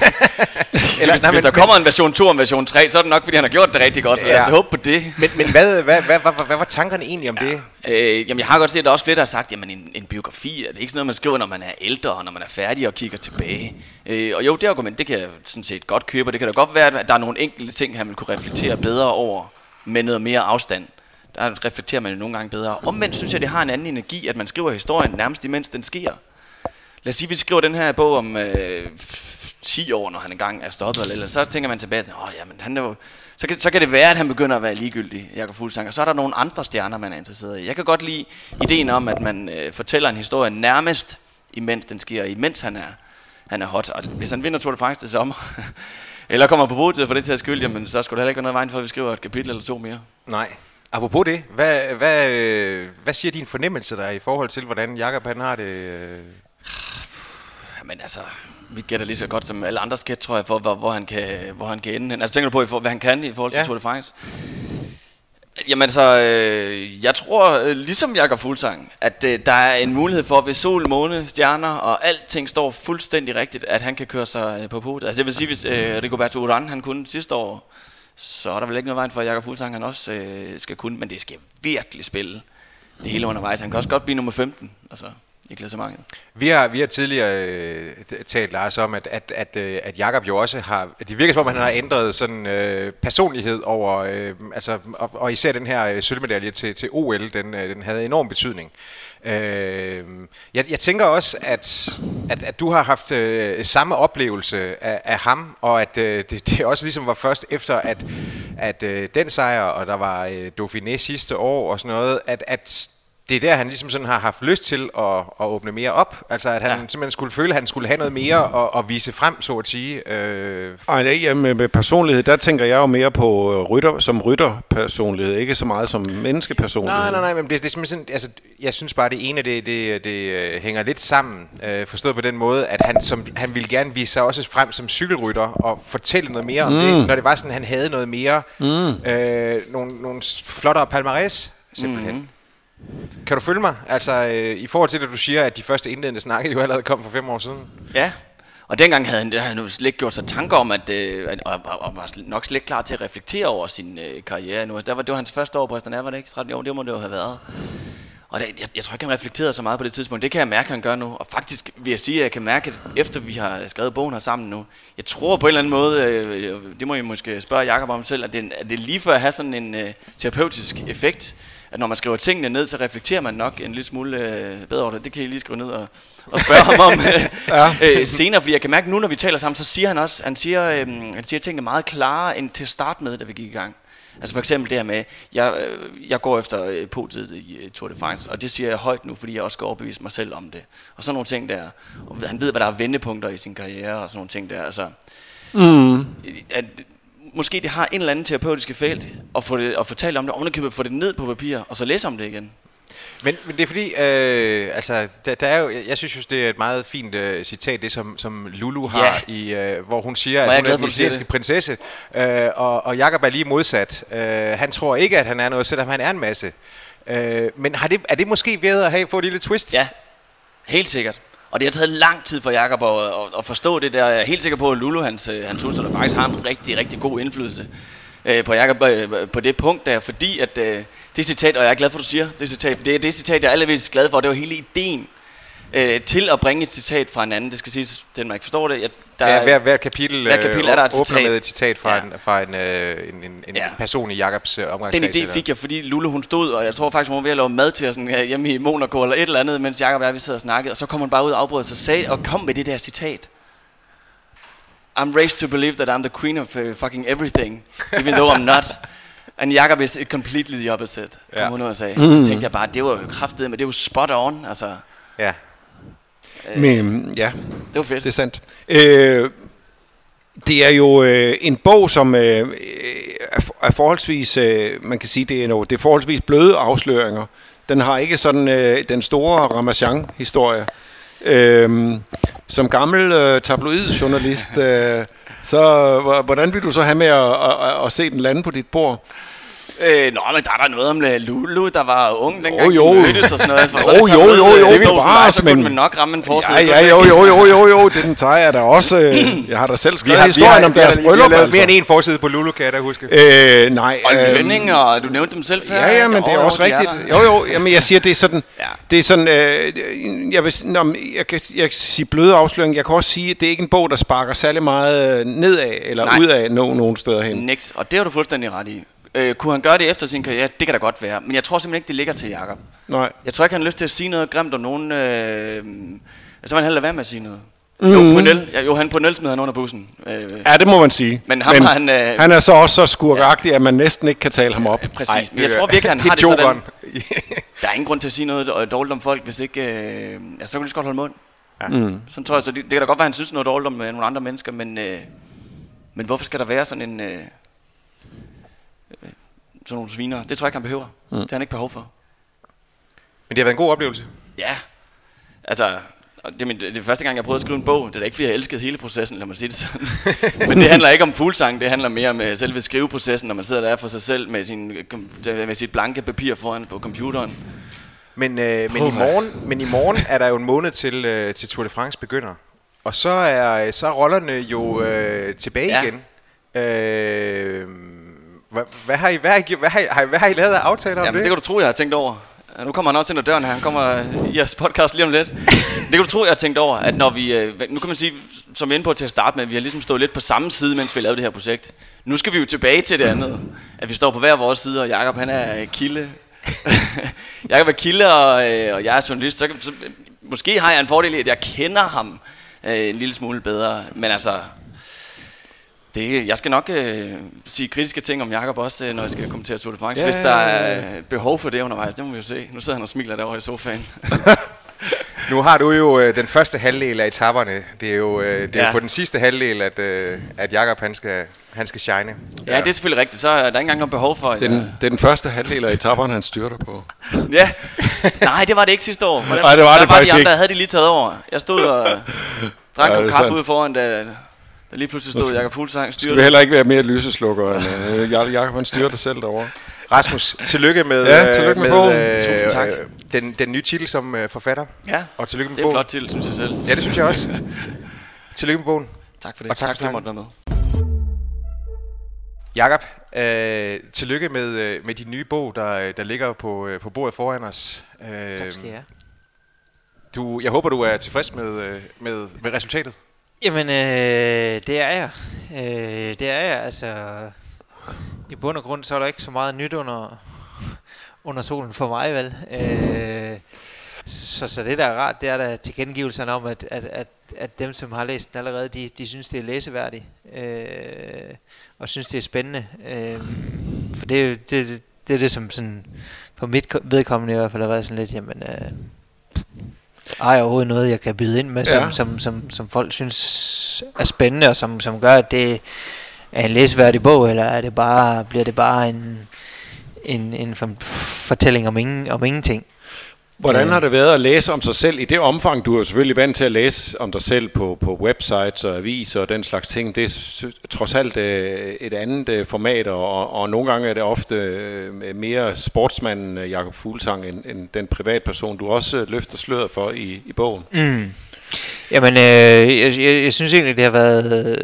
Eller, hvis, nej, hvis der kommer en version 2 og en version 3, så er det nok, fordi han har gjort det rigtig godt, så lad os håbe på det. Men, men hvad, hvad, hvad, hvad, hvad, hvad var tankerne egentlig om ja. det? Øh, jamen, jeg har godt set, at der er også flere, der har sagt, jamen en, en biografi, er det ikke sådan noget, man skriver, når man er ældre, og når man er færdig og kigger tilbage. Øh, og jo, det argument, det kan jeg sådan set godt købe, og det kan da godt være, at der er nogle enkelte ting, han vil kunne reflektere bedre over med noget mere afstand der reflekterer man jo nogle gange bedre. Omvendt synes jeg, det har en anden energi, at man skriver historien nærmest imens den sker. Lad os sige, at vi skriver den her bog om øh, 10 år, når han engang er stoppet, eller, eller så tænker man tilbage, at oh, jamen, han er jo, så, kan, så kan det være, at han begynder at være ligegyldig, Jakob Fuglsang, og så er der nogle andre stjerner, man er interesseret i. Jeg kan godt lide ideen om, at man øh, fortæller en historie nærmest, imens den sker, imens han er, han er hot. Og hvis han vinder Tour de France til sommer, eller kommer på bodet for det til at skylde, jamen, så skulle der heller ikke være noget vejen for, at vi skriver et kapitel eller to mere. Nej. Apropos det, hvad, hvad, hvad siger din fornemmelse der i forhold til, hvordan Jakob han har det? Jamen altså, mit gæt er lige så godt som alle andres gæt, tror jeg, for hvor, hvor, han, kan, hvor han kan ende. Altså tænker du på, hvad han kan i forhold til ja. Tour de France? Jamen altså, øh, jeg tror, øh, ligesom Jakob Fuglsang, at øh, der er en mulighed for, hvis sol, måne, stjerner og alting står fuldstændig rigtigt, at han kan køre sig øh, på podiet. Altså det vil sige, hvis øh, Rigoberto Urán, han kunne sidste år, så er der vel ikke noget vejen for, at Jakob Fuglsang han også øh, skal kunne, men det skal virkelig spille det hele undervejs. Han kan også godt blive nummer 15 altså, i klassementet. Vi har, vi har tidligere øh, talt, Lars, om, at, at, at, øh, at Jakob jo også har... At det virker som om, han har ændret sådan øh, personlighed over... Øh, altså, og, og især den her øh, sølvmedalje til, til OL, den, øh, den havde enorm betydning. Øh, jeg, jeg tænker også, at, at, at du har haft øh, samme oplevelse af, af ham, og at øh, det, det også ligesom var først efter, at, at øh, den sejr, og der var øh, Dauphiné sidste år og sådan noget, at, at det er der, han ligesom sådan har haft lyst til at, at åbne mere op. Altså, at han ja. simpelthen skulle føle, at han skulle have noget mere at, at vise frem, så at sige. Øh. Ej, nej, med, med personlighed, der tænker jeg jo mere på øh, rytter, som rytterpersonlighed, ikke så meget som menneskepersonlighed. Nej, nej, nej, men det, det er simpelthen, altså, jeg synes bare, det ene, det, det, det øh, hænger lidt sammen, øh, forstået på den måde, at han, som, han ville gerne vise sig også frem som cykelrytter og fortælle noget mere om mm. det, når det var sådan, han havde noget mere, mm. øh, nogle, nogle flottere palmarès, simpelthen. Mm. Kan du følge mig? Altså, øh, i forhold til, at du siger, at de første indledende snakke jo allerede kom for fem år siden. Ja, og dengang havde han, havde han jo slet ikke gjort sig tanker om, at, øh, og, og, og var nok slet ikke klar til at reflektere over sin øh, karriere nu. Der var, det var hans første år på Aston var det ikke? 13 år, det må det jo have været. Og det, jeg, jeg tror ikke, han reflekterede så meget på det tidspunkt. Det kan jeg mærke, at han gør nu. Og faktisk vil jeg sige, at jeg kan mærke, at efter vi har skrevet bogen her sammen nu, jeg tror på en eller anden måde, øh, øh det må I måske spørge Jakob om selv, at det, at det er lige for at have sådan en øh, terapeutisk effekt, at når man skriver tingene ned, så reflekterer man nok en lille smule øh, bedre over det. Det kan I lige skrive ned og, og spørge ham om øh, ja. øh, senere, fordi jeg kan mærke nu, når vi taler sammen, så siger han også, han siger, øh, han siger tingene meget klarere end til at starte med, da vi gik i gang. Altså for eksempel det her med, jeg, øh, jeg går efter øh, podiet i øh, Tour de France, og det siger jeg højt nu, fordi jeg også skal overbevise mig selv om det. Og sådan nogle ting der. Og han ved, hvad der er vendepunkter i sin karriere, og sådan nogle ting der. Altså, mm. at, måske det har en eller anden terapeutisk effekt at få, det, at fortælle om det, ovenikøbet få det ned på papir, og så læse om det igen. Men, men det er fordi, øh, altså, der, der er jo, jeg synes jo, det er et meget fint øh, citat, det som, som Lulu har, Ja. i, øh, hvor hun siger, at hun er den italienske prinsesse, øh, og, og Jacob er lige modsat. Øh, han tror ikke, at han er noget, selvom han er en masse. Øh, men har det, er det måske ved at have få et lille twist? Ja, helt sikkert. Og det har taget lang tid for Jakob at, at, at forstå det der. Jeg er helt sikker på, at Lulu, hans, øh, hans hustru, der faktisk har en rigtig, rigtig god indflydelse øh, på Jakob øh, på det punkt der, fordi at øh, det citat, og jeg er glad for, at du siger det citat, for det er det citat, jeg er allermest glad for, det var hele ideen øh, til at bringe et citat fra en anden. Det skal siges, den man ikke forstår det. Jeg, der er, hver, hver kapitel, hver kapitel er der et åbner citat. med et citat fra, Ja. en, fra en, øh, en, en, en Ja. person i Jacobs øh, den omgangskreds. idé eller- fik jeg, fordi Lulu hun stod, og jeg tror faktisk, hun var ved at lave mad til os sådan, øh, hjemme i Monaco eller et eller andet, mens Jacob og jeg vi sad og snakkede, og så kom hun bare ud og afbrød sig sagde, og kom med det der citat. I'm raised to believe that I'm the queen of uh, fucking everything, even though I'm not. And Jacob is completely the opposite, kom Ja. hun ud og sagde. Mm. Så tænkte jeg bare, det var jo kraftet, men det var jo spot on, altså. Ja. Men ja, Det var fedt. det er sandt. Øh, det er jo øh, en bog, som øh, er, for- er forholdsvis, øh, man kan sige, det er, noget, det er forholdsvis bløde afsløringer. Den har ikke sådan øh, den store Ramachan-historie. Øh, som gammel øh, tabloid-journalist, øh, så hvordan vil du så have med at, at, at, at se den lande på dit bord? Øh, nå, men der er der noget om øh, Lulu, der var ung dengang, Jo, jo. de mødtes og sådan noget. For så er Jo, det så jo, med, jo, øh, jo, Stolsen bevares, mig, så kunne men- man nok ramme en forside. Ja, ja, jo, jo, jo, jo, jo, den tager jeg da også. Øh, jeg har da selv skrevet historien om deres har, bryllup, vi har altså. mere end en forside på Lulu, kan jeg da huske. Øh, nej. Og øhm, lønning, og du nævnte dem selv før. Ja, ja, men det er Jo, også jo, rigtigt. Jo, jo, jamen jeg siger, det er sådan, det er sådan, øh, jeg, vil, nå, men jeg, kan, jeg kan sige bløde afsløring, jeg kan også sige, at det er ikke en bog, der sparker særlig meget øh, nedad, eller Nej. udad no, nogen steder hen. Nix, og det har du fuldstændig ret i. Øh, kunne han gøre det efter sin karriere? Det kan da godt være. Men jeg tror simpelthen ikke, det ligger til Jakob. Nej. Jeg tror ikke, han har lyst til at sige noget grimt om nogen... Øh, så vil han hellere lade være med at sige noget. Mm. Jo, Brunel, ja, Johan Brunel smider han under bussen. Øh, Ja, det må man sige. Men ham har han, øh, han er så også så skurkagtig, at man næsten ikke kan tale ham op. præcis. Ej, men jeg tror virkelig, han har det sådan. Der er ingen grund til at sige noget dårligt om folk, hvis ikke... Øh, ja, så kan du lige godt holde mund. Ja. Mm. Sådan tror jeg, så det, det kan da godt være, han synes noget dårligt om øh, nogle andre mennesker, men, øh, men hvorfor skal der være sådan en... Øh, sådan nogle sviner? Det tror jeg ikke, han behøver. Mm. Det har han ikke behov for. Men det har været en god oplevelse. Ja, altså... Det er, min, det er første gang, jeg prøvede at skrive en bog. Det er da ikke, fordi jeg elskede hele processen, lad mig sige det sådan. Men det handler ikke om fuglsang, det handler mere om selve skriveprocessen, når man sidder der for sig selv med, sin, med sit blanke papir foran på computeren. Men, øh, men, i morgen, men i morgen er der jo en måned til, øh, til Tour de France begynder. Og så er, så er rollerne jo øh, tilbage ja. igen. Øh, hvad, hvad, har I, hvad, har I, hvad, har I, hvad har I lavet af aftaler om Jamen, det det? kan du tro, jeg har tænkt over. Nu kommer han også ind ad døren her. Han kommer i jeres podcast lige om lidt. Det kan du tro, jeg har tænkt over, at når vi... øh, Nu kan man sige, som vi er inde på til at starte med, vi har ligesom stået lidt på samme side, mens vi lavede det her projekt. Nu skal vi jo tilbage til det andet. At vi står på hver vores side, og Jakob han er øh, kilde. Jakob er kilde, og, øh, og jeg er journalist. Så, kan- så, måske har jeg en fordel i, at jeg kender ham øh, en lille smule bedre. Men altså, det, jeg skal nok øh, sige kritiske ting om Jakob også, øh, når jeg skal kommentere Tour de France, Ja, hvis ja, der ja, er øh, behov for det undervejs. Det må vi jo se. Nu sidder han og smiler derovre i sofaen. Nu har du jo øh, den første halvdel af etaperne. Det er jo, øh, det er Ja. jo på den sidste halvdel, at, øh, at Jakob han skal, han skal shine. Ja, det er selvfølgelig rigtigt. Så er der ikke engang noget behov for... Det er, den, det er den første halvdel af etapperne, han styrter på. Ja. Nej, det var det ikke sidste år. Nej, det var der det var faktisk de andre, ikke. havde de lige taget over. Jeg stod og drak Ja, ja, er kaffe ude foran, da, da lige pludselig stod Jakob Fuglsang Skal vi styret. heller ikke være mere lyseslukker end øh, Jak- Jakob, han styrter selv derovre. Rasmus, tillykke med, Ja, øh, tillykke med bogen. øh, Tusind tak. øh, Den, den nye titel som øh, forfatter. Ja, Og tillykke med det er bogen. flot til, synes jeg selv. Ja, det synes jeg også. tillykke med bogen. Tak for det. Og tak tak, for fordi jeg måtte være med. Jakob, øh, tillykke med, øh, med din nye bog, der, der ligger på, øh, på bordet foran os. Øh, Tak skal I have. du, jeg håber, du er tilfreds med, øh, med, med resultatet. Jamen, øh, det er jeg. Øh, det er jeg, altså... I bund og grund, så er der ikke så meget nyt under, under solen for mig, vel? Øh, så, så det, der er rart, det er der tilkendegivelserne om, at, at, at, at dem, som har læst den allerede, de, de synes, det er læseværdigt. Øh, og synes, det er spændende. Øh, for det, det, det er det, som sådan, på mit vedkommende i hvert fald har været sådan lidt, jamen... Øh, jeg overhovedet noget, jeg kan byde ind med, som, Ja. som, som, som folk synes er spændende, og som, som gør, at det, er en læseværdig bog, eller er det bare, bliver det bare en, en, en fortælling om, ingen, om ingenting? Hvordan har det været at læse om sig selv i det omfang? Du er selvfølgelig vant til at læse om dig selv på, på websites og aviser og den slags ting. Det er trods alt øh, et andet øh, format, og, og nogle gange er det ofte øh, mere sportsmanden Jakob Fuglsang end, end den privatperson, du også løfter sløret for i, i bogen. Mm. Jamen, øh, jeg, jeg, jeg synes egentlig, det har været,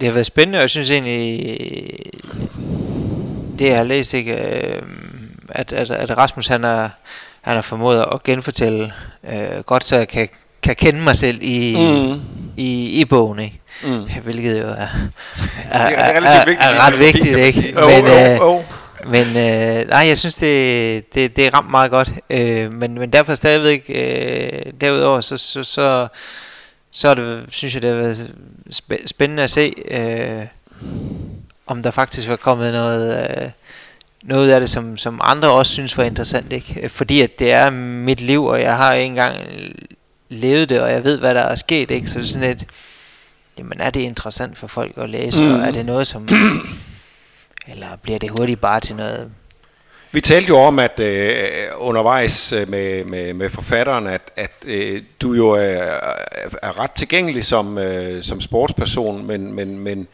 det har været spændende, og jeg synes egentlig, det jeg har læst, ikke, at, at, at Rasmus han er han har formået at genfortælle øh, godt, så jeg kan, kan kende mig selv i, mm. i, i bogen, ikke? Mm. Hvilket jo er, er, er, er, er, vigtigt, er ret vigtigt, ikke? Men, øh, oh, oh. men øh, nej, jeg synes, det, det, det er ramt meget godt. Øh, men, men derfor stadigvæk, øh, derudover, så, så, så, så er det, synes jeg, det har været spændende at se, øh, om der faktisk var kommet noget... Øh, noget af det, som, som andre også synes var interessant, ikke? Fordi at det er mit liv, og jeg har ikke engang levet det, og jeg ved, hvad der er sket, ikke? Så det er sådan et, jamen er det interessant for folk at læse, mm. og er det noget, som, eller bliver det hurtigt bare til noget vi talte jo om, at øh, undervejs øh, med, med, med forfatteren, at, at øh, du jo er, er ret tilgængelig som, øh, som sportsperson, men, men, men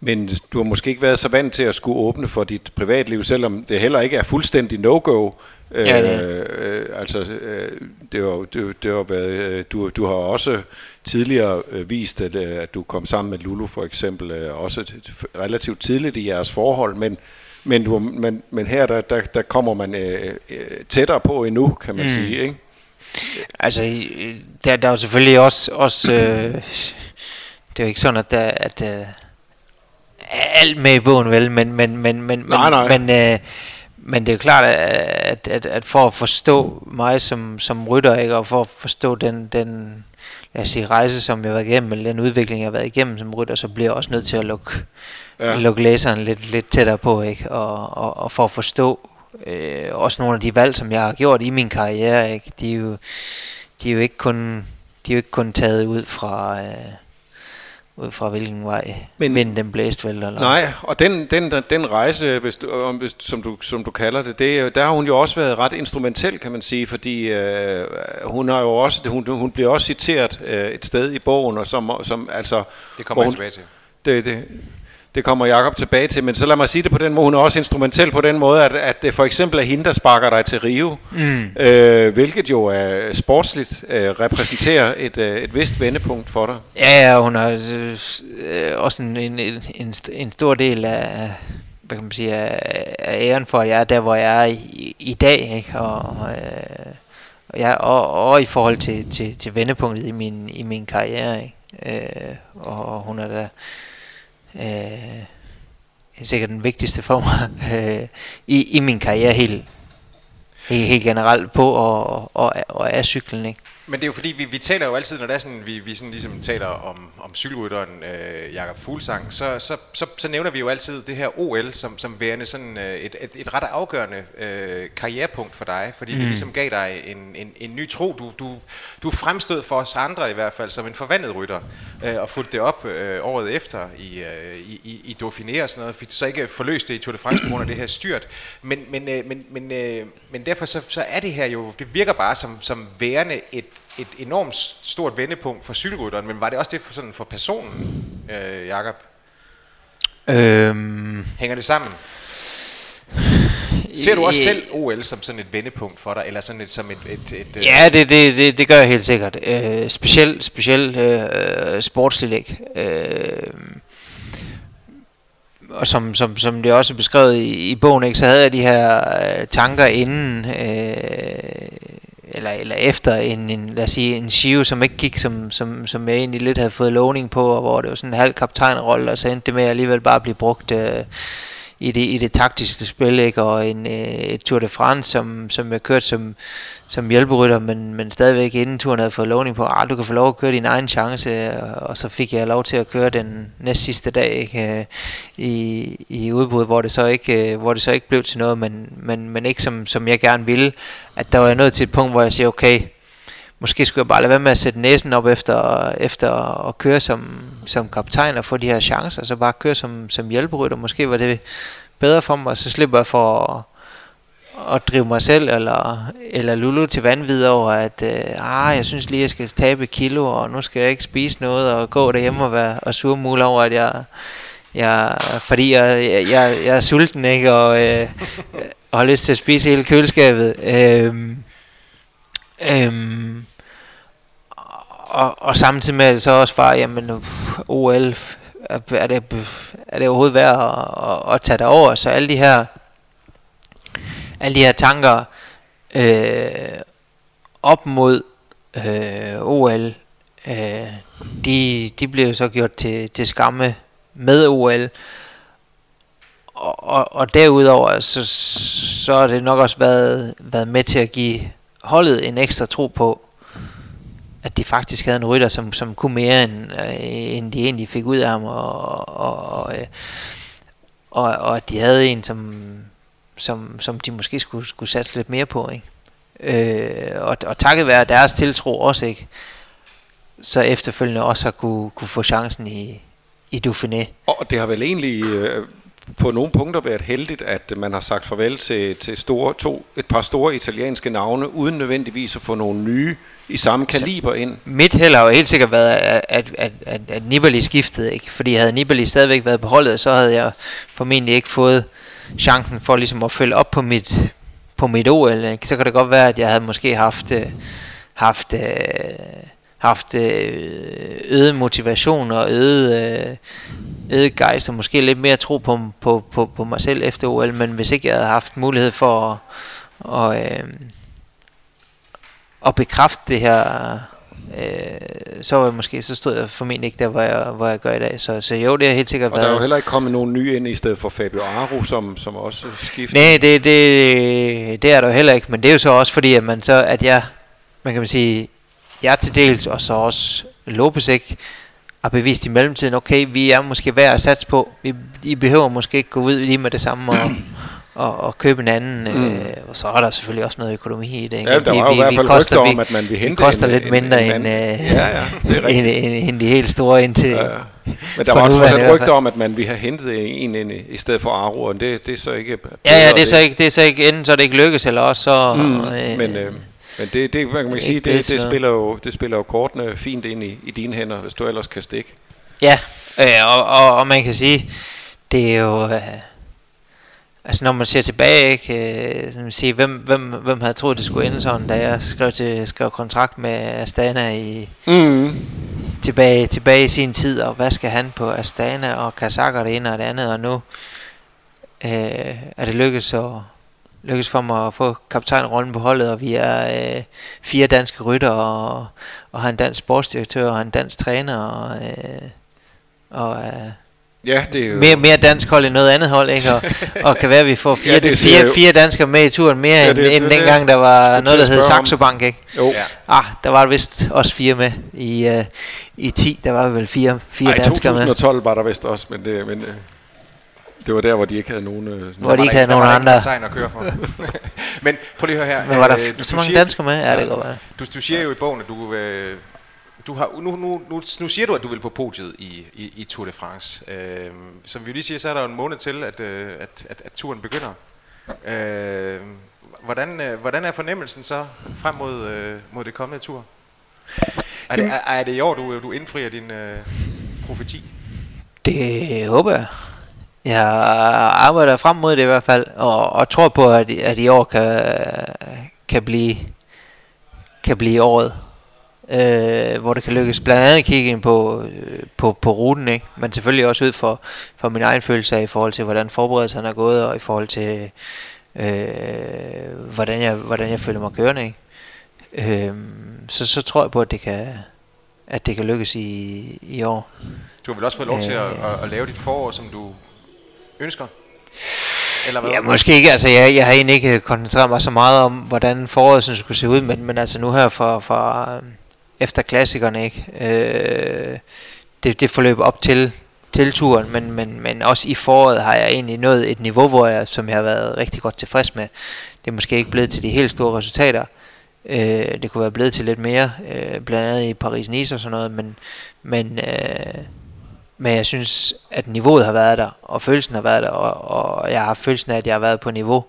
men du har måske ikke været så vant til at skulle åbne for dit privatliv, selvom det heller ikke er fuldstændig no-go. Ja, det. Øh, altså, øh, det har, det, det har været, øh, du, du har også tidligere øh, vist, at, øh, at du kom sammen med Lulu for eksempel, øh, også relativt tidligt i jeres forhold, men, men, du, men, men her der, der, der kommer man øh, øh, tættere på endnu, kan man mm. sige, ikke? Altså, der, der er jo selvfølgelig også, også øh, det er jo ikke sådan, at, der, at øh, alt med i bogen, vel? Men, men, men, men, nej, nej. men, øh, men det er jo klart, at, at, at for at forstå mig som, som rytter, ikke, og for at forstå den, den lad os sige, rejse, som jeg har været igennem, eller den udvikling, jeg har været igennem som rytter, så bliver jeg også nødt til at lukke, ja. lukke læseren lidt, lidt tættere på, ikke? Og, og, og for at forstå øh, også nogle af de valg, som jeg har gjort i min karriere, ikke? De, er jo, de er jo ikke kun, de er jo ikke kun taget ud fra... Øh, ud fra hvilken vej Men, vinden den blæste vel? Eller? Nej, og den, den, den rejse, hvis du, hvis, som, du, som du kalder det, det, der har hun jo også været ret instrumentel, kan man sige, fordi øh, hun har jo også, hun, hun bliver også citeret øh, et sted i bogen, og som, som altså... Det kommer jeg tilbage til. Det, det, det kommer Jakob tilbage til, men så lad mig sige det på den måde, hun er også instrumentel på den måde, at, at det for eksempel er hende, der sparker dig til Rio, mm. øh, hvilket jo er sportsligt øh, repræsenterer et, øh, et vist vendepunkt for dig. Ja, ja hun har øh, også en, en, en, en stor del af, hvad kan man sige, af, af æren for, at jeg er der, hvor jeg er i, i dag, ikke? Og, øh, og, ja, og, og i forhold til, til, til vendepunktet i min, i min karriere, ikke? Øh, og hun er der øh, sikkert den vigtigste for mig øh, i, i min karriere helt, helt, helt generelt på og, og, og af cyklen. Ikke? Men det er jo fordi, vi, vi taler jo altid, når det er sådan, vi, vi sådan ligesom taler om, om cykelrytteren øh, Jakob Fuglsang, så, så, så, så nævner vi jo altid det her OL som, som værende sådan øh, et, et, et ret afgørende øh, karrierepunkt for dig, fordi mm. vi ligesom gav dig en, en, en ny tro. Du, du, du fremstod for os andre i hvert fald som en forvandlet rytter, øh, og fulgte det op øh, året efter i, øh, i, i, i Dauphiné og sådan noget. Fik du så ikke forløst det i Tour de France på grund af det her styrt, men, men, øh, men, men, øh, men derfor så, så er det her jo, det virker bare som, som værende et et enormt stort vendepunkt for cykelrytteren, men var det også det for, sådan for personen, øh, Jakob? Øhm. Hænger det sammen? Ser du også selv OL som sådan et vendepunkt for dig, eller sådan et, som et... et, et øh, ja, det, det, det, det gør jeg helt sikkert. Øh, specielt speciel, øh, sportsligt ikke. Øh, og som, som, som det også er beskrevet i, i bogen, ikke, så havde jeg de her øh, tanker inden... Øh, eller, eller efter en, en, lad os sige, en Shio, som ikke gik, som, som, som jeg egentlig lidt havde fået lovning på, og hvor det var sådan en halv kaptajnrolle, og så endte det med at alligevel bare blive brugt øh, i, det, i det taktiske spil, ikke? og en, øh, et Tour de France, som, som jeg kørte som, som hjælperytter, men, men stadigvæk inden turen havde fået lovning på, at ah, du kan få lov at køre din egen chance, og så fik jeg lov til at køre den næst sidste dag ikke, øh, i, i udbud, hvor det så ikke, øh, hvor det så ikke blev til noget, men, men, men ikke som, som jeg gerne ville, at der var jeg nået til et punkt, hvor jeg siger, okay, måske skulle jeg bare lade være med at sætte næsen op efter, efter at køre som, som kaptajn og få de her chancer, så bare køre som, som hjælperytter. Måske var det bedre for mig, så slipper jeg for at, at drive mig selv eller, eller Lulu til vanvid over, at øh, ah, jeg synes lige, jeg skal tabe kilo, og nu skal jeg ikke spise noget, og gå derhjemme og være og surmule over, at jeg, jeg fordi jeg, jeg, jeg, jeg er sulten, ikke, og, øh, og har lyst til at spise hele køleskabet. Øh, Øhm, øhm og, og samtidig med så også var, jamen OL, er det, er det overhovedet værd at, at, at tage dig over? Så alle de her, alle de her tanker øh, op mod øh, OL, øh, de, de blev så gjort til, til skamme med OL. Og, og, og derudover, så, så har det nok også været, været med til at give holdet en ekstra tro på, at de faktisk havde en rytter, som, som kunne mere, end, øh, end de egentlig fik ud af ham, og, og, og, øh, og, og at de havde en, som, som, som de måske skulle, skulle satse lidt mere på. Ikke? Øh, og, og takket være deres tiltro også, ikke? så efterfølgende også har kunne, kunne få chancen i, i Dauphiné. Og det har vel egentlig øh, på nogle punkter været heldigt, at man har sagt farvel til, til store, to, et par store italienske navne, uden nødvendigvis at få nogle nye i samme kaliber ind. Mit held har jo helt sikkert været, at, at, at, at, at Nibali skiftede, ikke? fordi havde Nibali stadigvæk været på holdet, så havde jeg formentlig ikke fået chancen for ligesom at følge op på mit, på mit OL. Ikke? Så kan det godt være, at jeg havde måske haft, øh, haft, øh, haft øh, øget motivation og øget øget gejst og måske lidt mere tro på, på, på, på mig selv efter OL, men hvis ikke jeg havde haft mulighed for at, og, øh, at bekræfte det her, øh, så var jeg måske, så stod jeg formentlig ikke der, hvor jeg, hvor jeg gør i dag. Så, så jo, det har helt sikkert og været... der er jo heller ikke kommet nogen nye ind i stedet for Fabio Aru, som, som også skifter. Nej, det, det, det er der jo heller ikke, men det er jo så også fordi, at man så, at jeg, man kan man sige, jeg til dels, og så også Lopez ikke, har bevist i mellemtiden, okay, vi er måske værd at satse på. Vi, I behøver måske ikke gå ud lige med det samme og, og, og købe en anden. Mm. Øh, og så er der selvfølgelig også noget økonomi i det. Ikke? Ja, der var vi, i hvert fald koster, om, at man vil hente vi koster en, lidt mindre en, en, end, øh, ja, ja, end, end, end de helt store indtil... Ja, ja. Men der var også et rygte om, at man ville have hentet en ind i stedet for Aro, og det, det er så ikke... Ja, ja, det er, så ikke, det er så ikke, enten så er det ikke lykkes, eller også så... Mm, øh, men, øh, men det, det hvad kan man sige, det, det, spiller jo, det spiller jo kortene fint ind i, i dine hænder, hvis du ellers kan stikke. Ja, øh, og, og, og man kan sige, det er jo... Øh, altså når man ser tilbage, ikke, øh, man siger, hvem, hvem, hvem havde troet, det skulle ende sådan, da jeg skrev, til, skrev kontrakt med Astana i, mm. tilbage, tilbage i sin tid, og hvad skal han på Astana og Kazaker det ene og det andet, og nu øh, er det lykkedes at lykkedes for mig at få kaptajnrollen på holdet, og vi er øh, fire danske rytter, og, og har en dansk sportsdirektør, og en dansk træner, og, øh, og øh, Ja, det er jo... mere, mere dansk hold end noget andet hold, ikke? Og, og kan være, at vi får fire, ja, fire, fire danskere med i turen mere ja, det, end, end dengang, der var noget, der hed Saxo Bank, ikke? Jo. Ja. Ah, der var vist også fire med. I, uh, i 10, der var vel fire, fire Ej, danskere med. i 2012 var der vist også, men det, men, øh, det var der, hvor de ikke havde nogen... Øh, hvor de ikke havde nogen andre. at køre for. Men prøv lige at høre her. Men var der øh, du, så mange danskere med? Ja, det går være. Du, du siger jo i bogen, at du... Øh, du har, nu, nu, nu, nu siger du, at du vil på podiet i, i, i Tour de France. Øh, som vi lige siger, så er der en måned til, at, øh, at, at, at turen begynder. Øh, hvordan, øh, hvordan er fornemmelsen så frem mod, øh, mod det kommende tur? Er det, er, er det i år, du, du indfrier din øh, profeti? Det håber jeg. Jeg arbejder frem mod det i hvert fald, og, og tror på, at, at i år kan, kan blive kan blive året, øh, hvor det kan lykkes. Blandt andet kigge ind på, på, på ruten, ikke? men selvfølgelig også ud for, for min egen følelse af, i forhold til, hvordan forberedelserne er gået, og i forhold til, øh, hvordan, jeg, hvordan jeg føler mig kørende. Ikke? Øh, så, så tror jeg på, at det kan, at det kan lykkes i, i år. Du har vel også fået lov øh, til at, at, at lave dit forår, som du ønsker? Eller hvad? Ja, måske ikke. Altså, jeg, jeg har egentlig ikke koncentreret mig så meget om, hvordan foråret skulle se ud, men, men altså nu her for, for øh, efter klassikerne, ikke? Øh, det, det forløb op til, til turen, men, men, men også i foråret har jeg egentlig nået et niveau, hvor jeg, som jeg har været rigtig godt tilfreds med. Det er måske ikke blevet til de helt store resultater, Øh, det kunne være blevet til lidt mere, øh, blandt andet i Paris-Nice og sådan noget, men, men, øh, men jeg synes, at niveauet har været der, og følelsen har været der, og, og jeg har følelsen af, at jeg har været på niveau,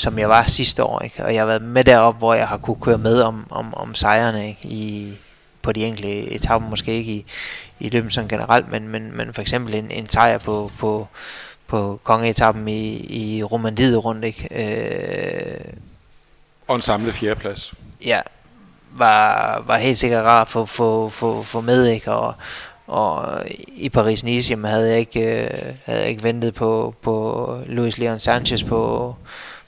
som jeg var sidste år, ikke? og jeg har været med derop, hvor jeg har kunne køre med om, om, om sejrene ikke? I, på de enkelte etaper, måske ikke i, i løbet sådan generelt, men, men, men for eksempel en, en sejr på, på, på kongeetappen i, i Romandiet rundt, ikke? Øh, og en samlet fjerdeplads. Ja, var, var helt sikkert rart at få, få, få, få med, ikke? Og, og i Paris-Nice, jamen, havde jeg ikke, øh, havde jeg ikke ventet på, på Luis Leon Sanchez på,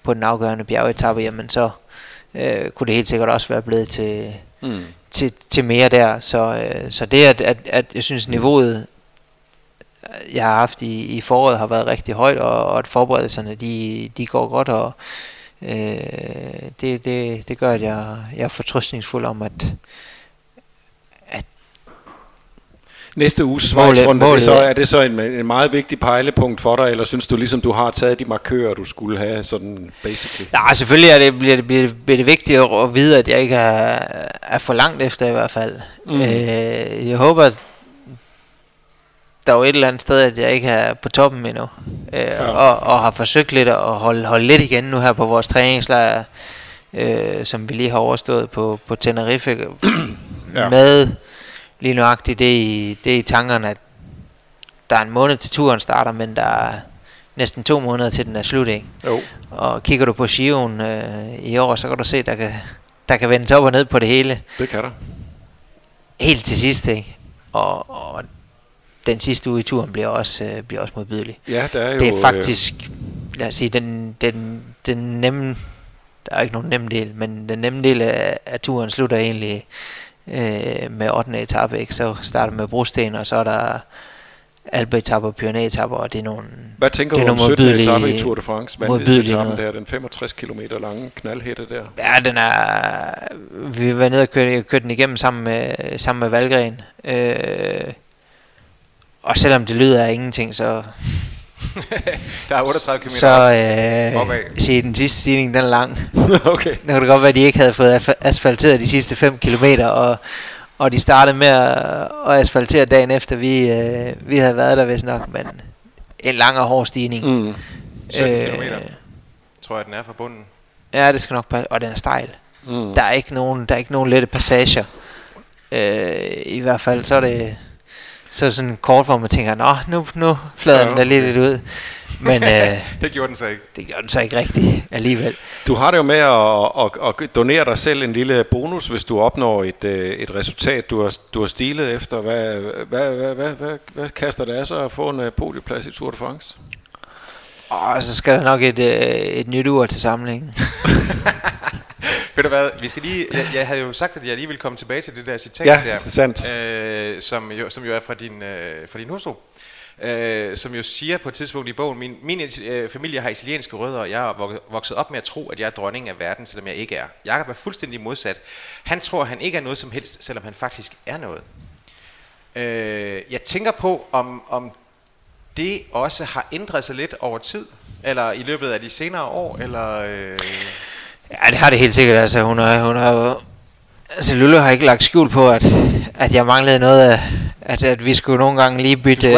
på den afgørende bjergetappe, jamen så øh, kunne det helt sikkert også være blevet til, mm. til, til mere der. Så, øh, så det, at, at, at jeg synes niveauet, jeg har haft i, i foråret, har været rigtig højt, og, og at forberedelserne, de, de går godt, og øh, det, det, det gør, at jeg, jeg er fortrystningsfuld om, at, Næste uges Schweiz-runde, er, det så, er det så en, en meget vigtig pejlepunkt for dig, eller synes du ligesom, du har taget de markører, du skulle have, sådan basically? Ja, selvfølgelig er det, bliver, det, bliver, det, bliver det vigtigt at vide, at jeg ikke er, er for langt efter i hvert fald. Mm. Øh, jeg håber, at der er jo et eller andet sted, at jeg ikke er på toppen endnu. Øh, ja. og, og har forsøgt lidt at holde, holde lidt igen nu her på vores træningslejr, øh, som vi lige har overstået på, på Tenerife. ja. Med lige nøjagtigt det i, det i tankerne, at der er en måned til turen starter, men der er næsten to måneder til den er slut, ikke? Jo. Og kigger du på Sion øh, i år, så kan du se, der kan, der kan vendes op og ned på det hele. Det kan der. Helt til sidst, ikke? Og, og den sidste uge i turen bliver også, øh, bliver også modbydelig. Ja, der er jo... Det er faktisk, lad os sige, den, den, den nemme, der er ikke nogen nem del, men den nemme del af, af turen slutter egentlig øh, med 8. etape, ikke? så starter med brosten, og så er der Alpe-etapper og Pyrenæetapper, og det er nogle Hvad tænker det du om 17. etape i Tour de France? Vanvidsetappen der, den 65 km lange knaldhætte der. Ja, den er... Vi var nede og kørte, kørte den igennem sammen med, sammen med Valgren. Øh, og selvom det lyder af ingenting, så der er 38 km Så øh, se, den sidste stigning, den er lang. okay. Det kan det godt være, at de ikke havde fået asfalteret de sidste 5 km, og, og de startede med at, at asfaltere dagen efter, vi, øh, vi havde været der vist nok, men en lang og hård stigning. Mm. 17 øh, km, tror jeg, den er fra bunden. Ja, det skal nok passe, og den er stejl. Mm. Der er ikke nogen, der er ikke nogen lette passager. Øh, I hvert fald, så er det så sådan kort, hvor man tænker, nå, nu, nu flader den da lidt, lidt ud. Men øh, det gjorde den så ikke. Det gjorde den så ikke rigtigt alligevel. Du har det jo med at, at, at donere dig selv en lille bonus, hvis du opnår et, øh, et resultat, du har, du har stilet efter. Hvad, hvad, hvad, hvad, hvad, hvad kaster det af sig at få en øh, podieplads i Tour de France? Og så skal der nok et, øh, et nyt ur til samlingen. Ved du hvad, vi skal lige, jeg, jeg havde jo sagt, at jeg lige ville komme tilbage til det der citat ja, der, sandt. Øh, som, jo, som jo er fra din, øh, fra din hustru. Øh, som jo siger på et tidspunkt i bogen, min, min øh, familie har italienske rødder, og jeg er vokset op med at tro, at jeg er dronning af verden, selvom jeg ikke er. Jakob er fuldstændig modsat. Han tror, han ikke er noget som helst, selvom han faktisk er noget. Øh, jeg tænker på, om, om det også har ændret sig lidt over tid, eller i løbet af de senere år, eller... Øh Ja, det har det helt sikkert. Altså, hun har, hun har, altså Lulu har ikke lagt skjul på, at, at jeg manglede noget af, at, at vi skulle nogle gange lige bytte...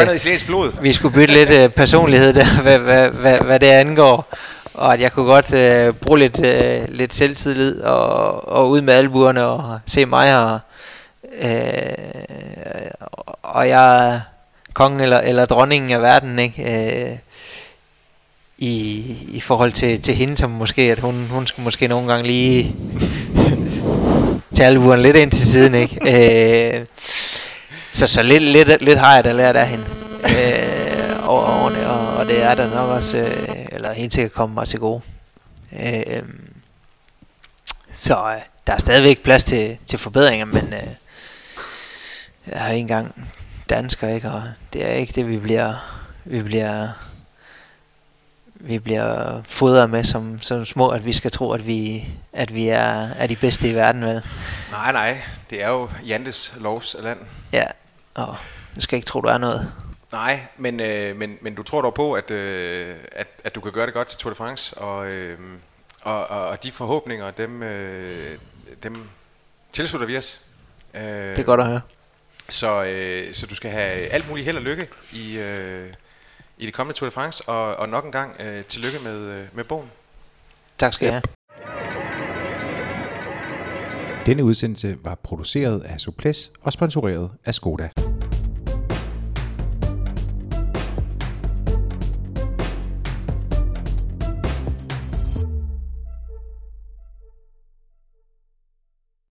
blod. Vi skulle bytte lidt uh, personlighed der, hvad, hvad, hvad, hvad det angår. Og at jeg kunne godt uh, bruge lidt, uh, lidt selvtillid og, og ud med albuerne og se mig og, uh, og jeg er kongen eller, eller dronningen af verden, ikke? Uh, i, i forhold til, til hende, som måske, at hun, hun skulle måske nogle gange lige tage alburen lidt ind til siden, ikke? Øh, så så lidt, lidt, lidt har jeg da lært af hende øh, over årene, og, og det er der nok også, øh, eller helt sikkert komme mig til gode. Øh, så øh, der er stadigvæk plads til, til forbedringer, men øh, jeg har ikke engang dansker, ikke? Og det er ikke det, vi bliver, vi bliver vi bliver fodret med som, som små, at vi skal tro, at vi, at vi er, er de bedste i verden, vel? Nej, nej. Det er jo Jantes lovs land. Ja, og du skal ikke tro, du er noget. Nej, men, øh, men, men du tror dog på, at, øh, at, at du kan gøre det godt til Tour de France, og, øh, og, og, og de forhåbninger, dem, øh, dem tilslutter vi os. Øh, det er godt at høre. Så, øh, så du skal have alt muligt held og lykke i, øh, i det kommende Tour de France, og, og nok en gang øh, tillykke med, øh, med bogen. Tak skal I have. Denne udsendelse var produceret af Suples og sponsoreret af Skoda.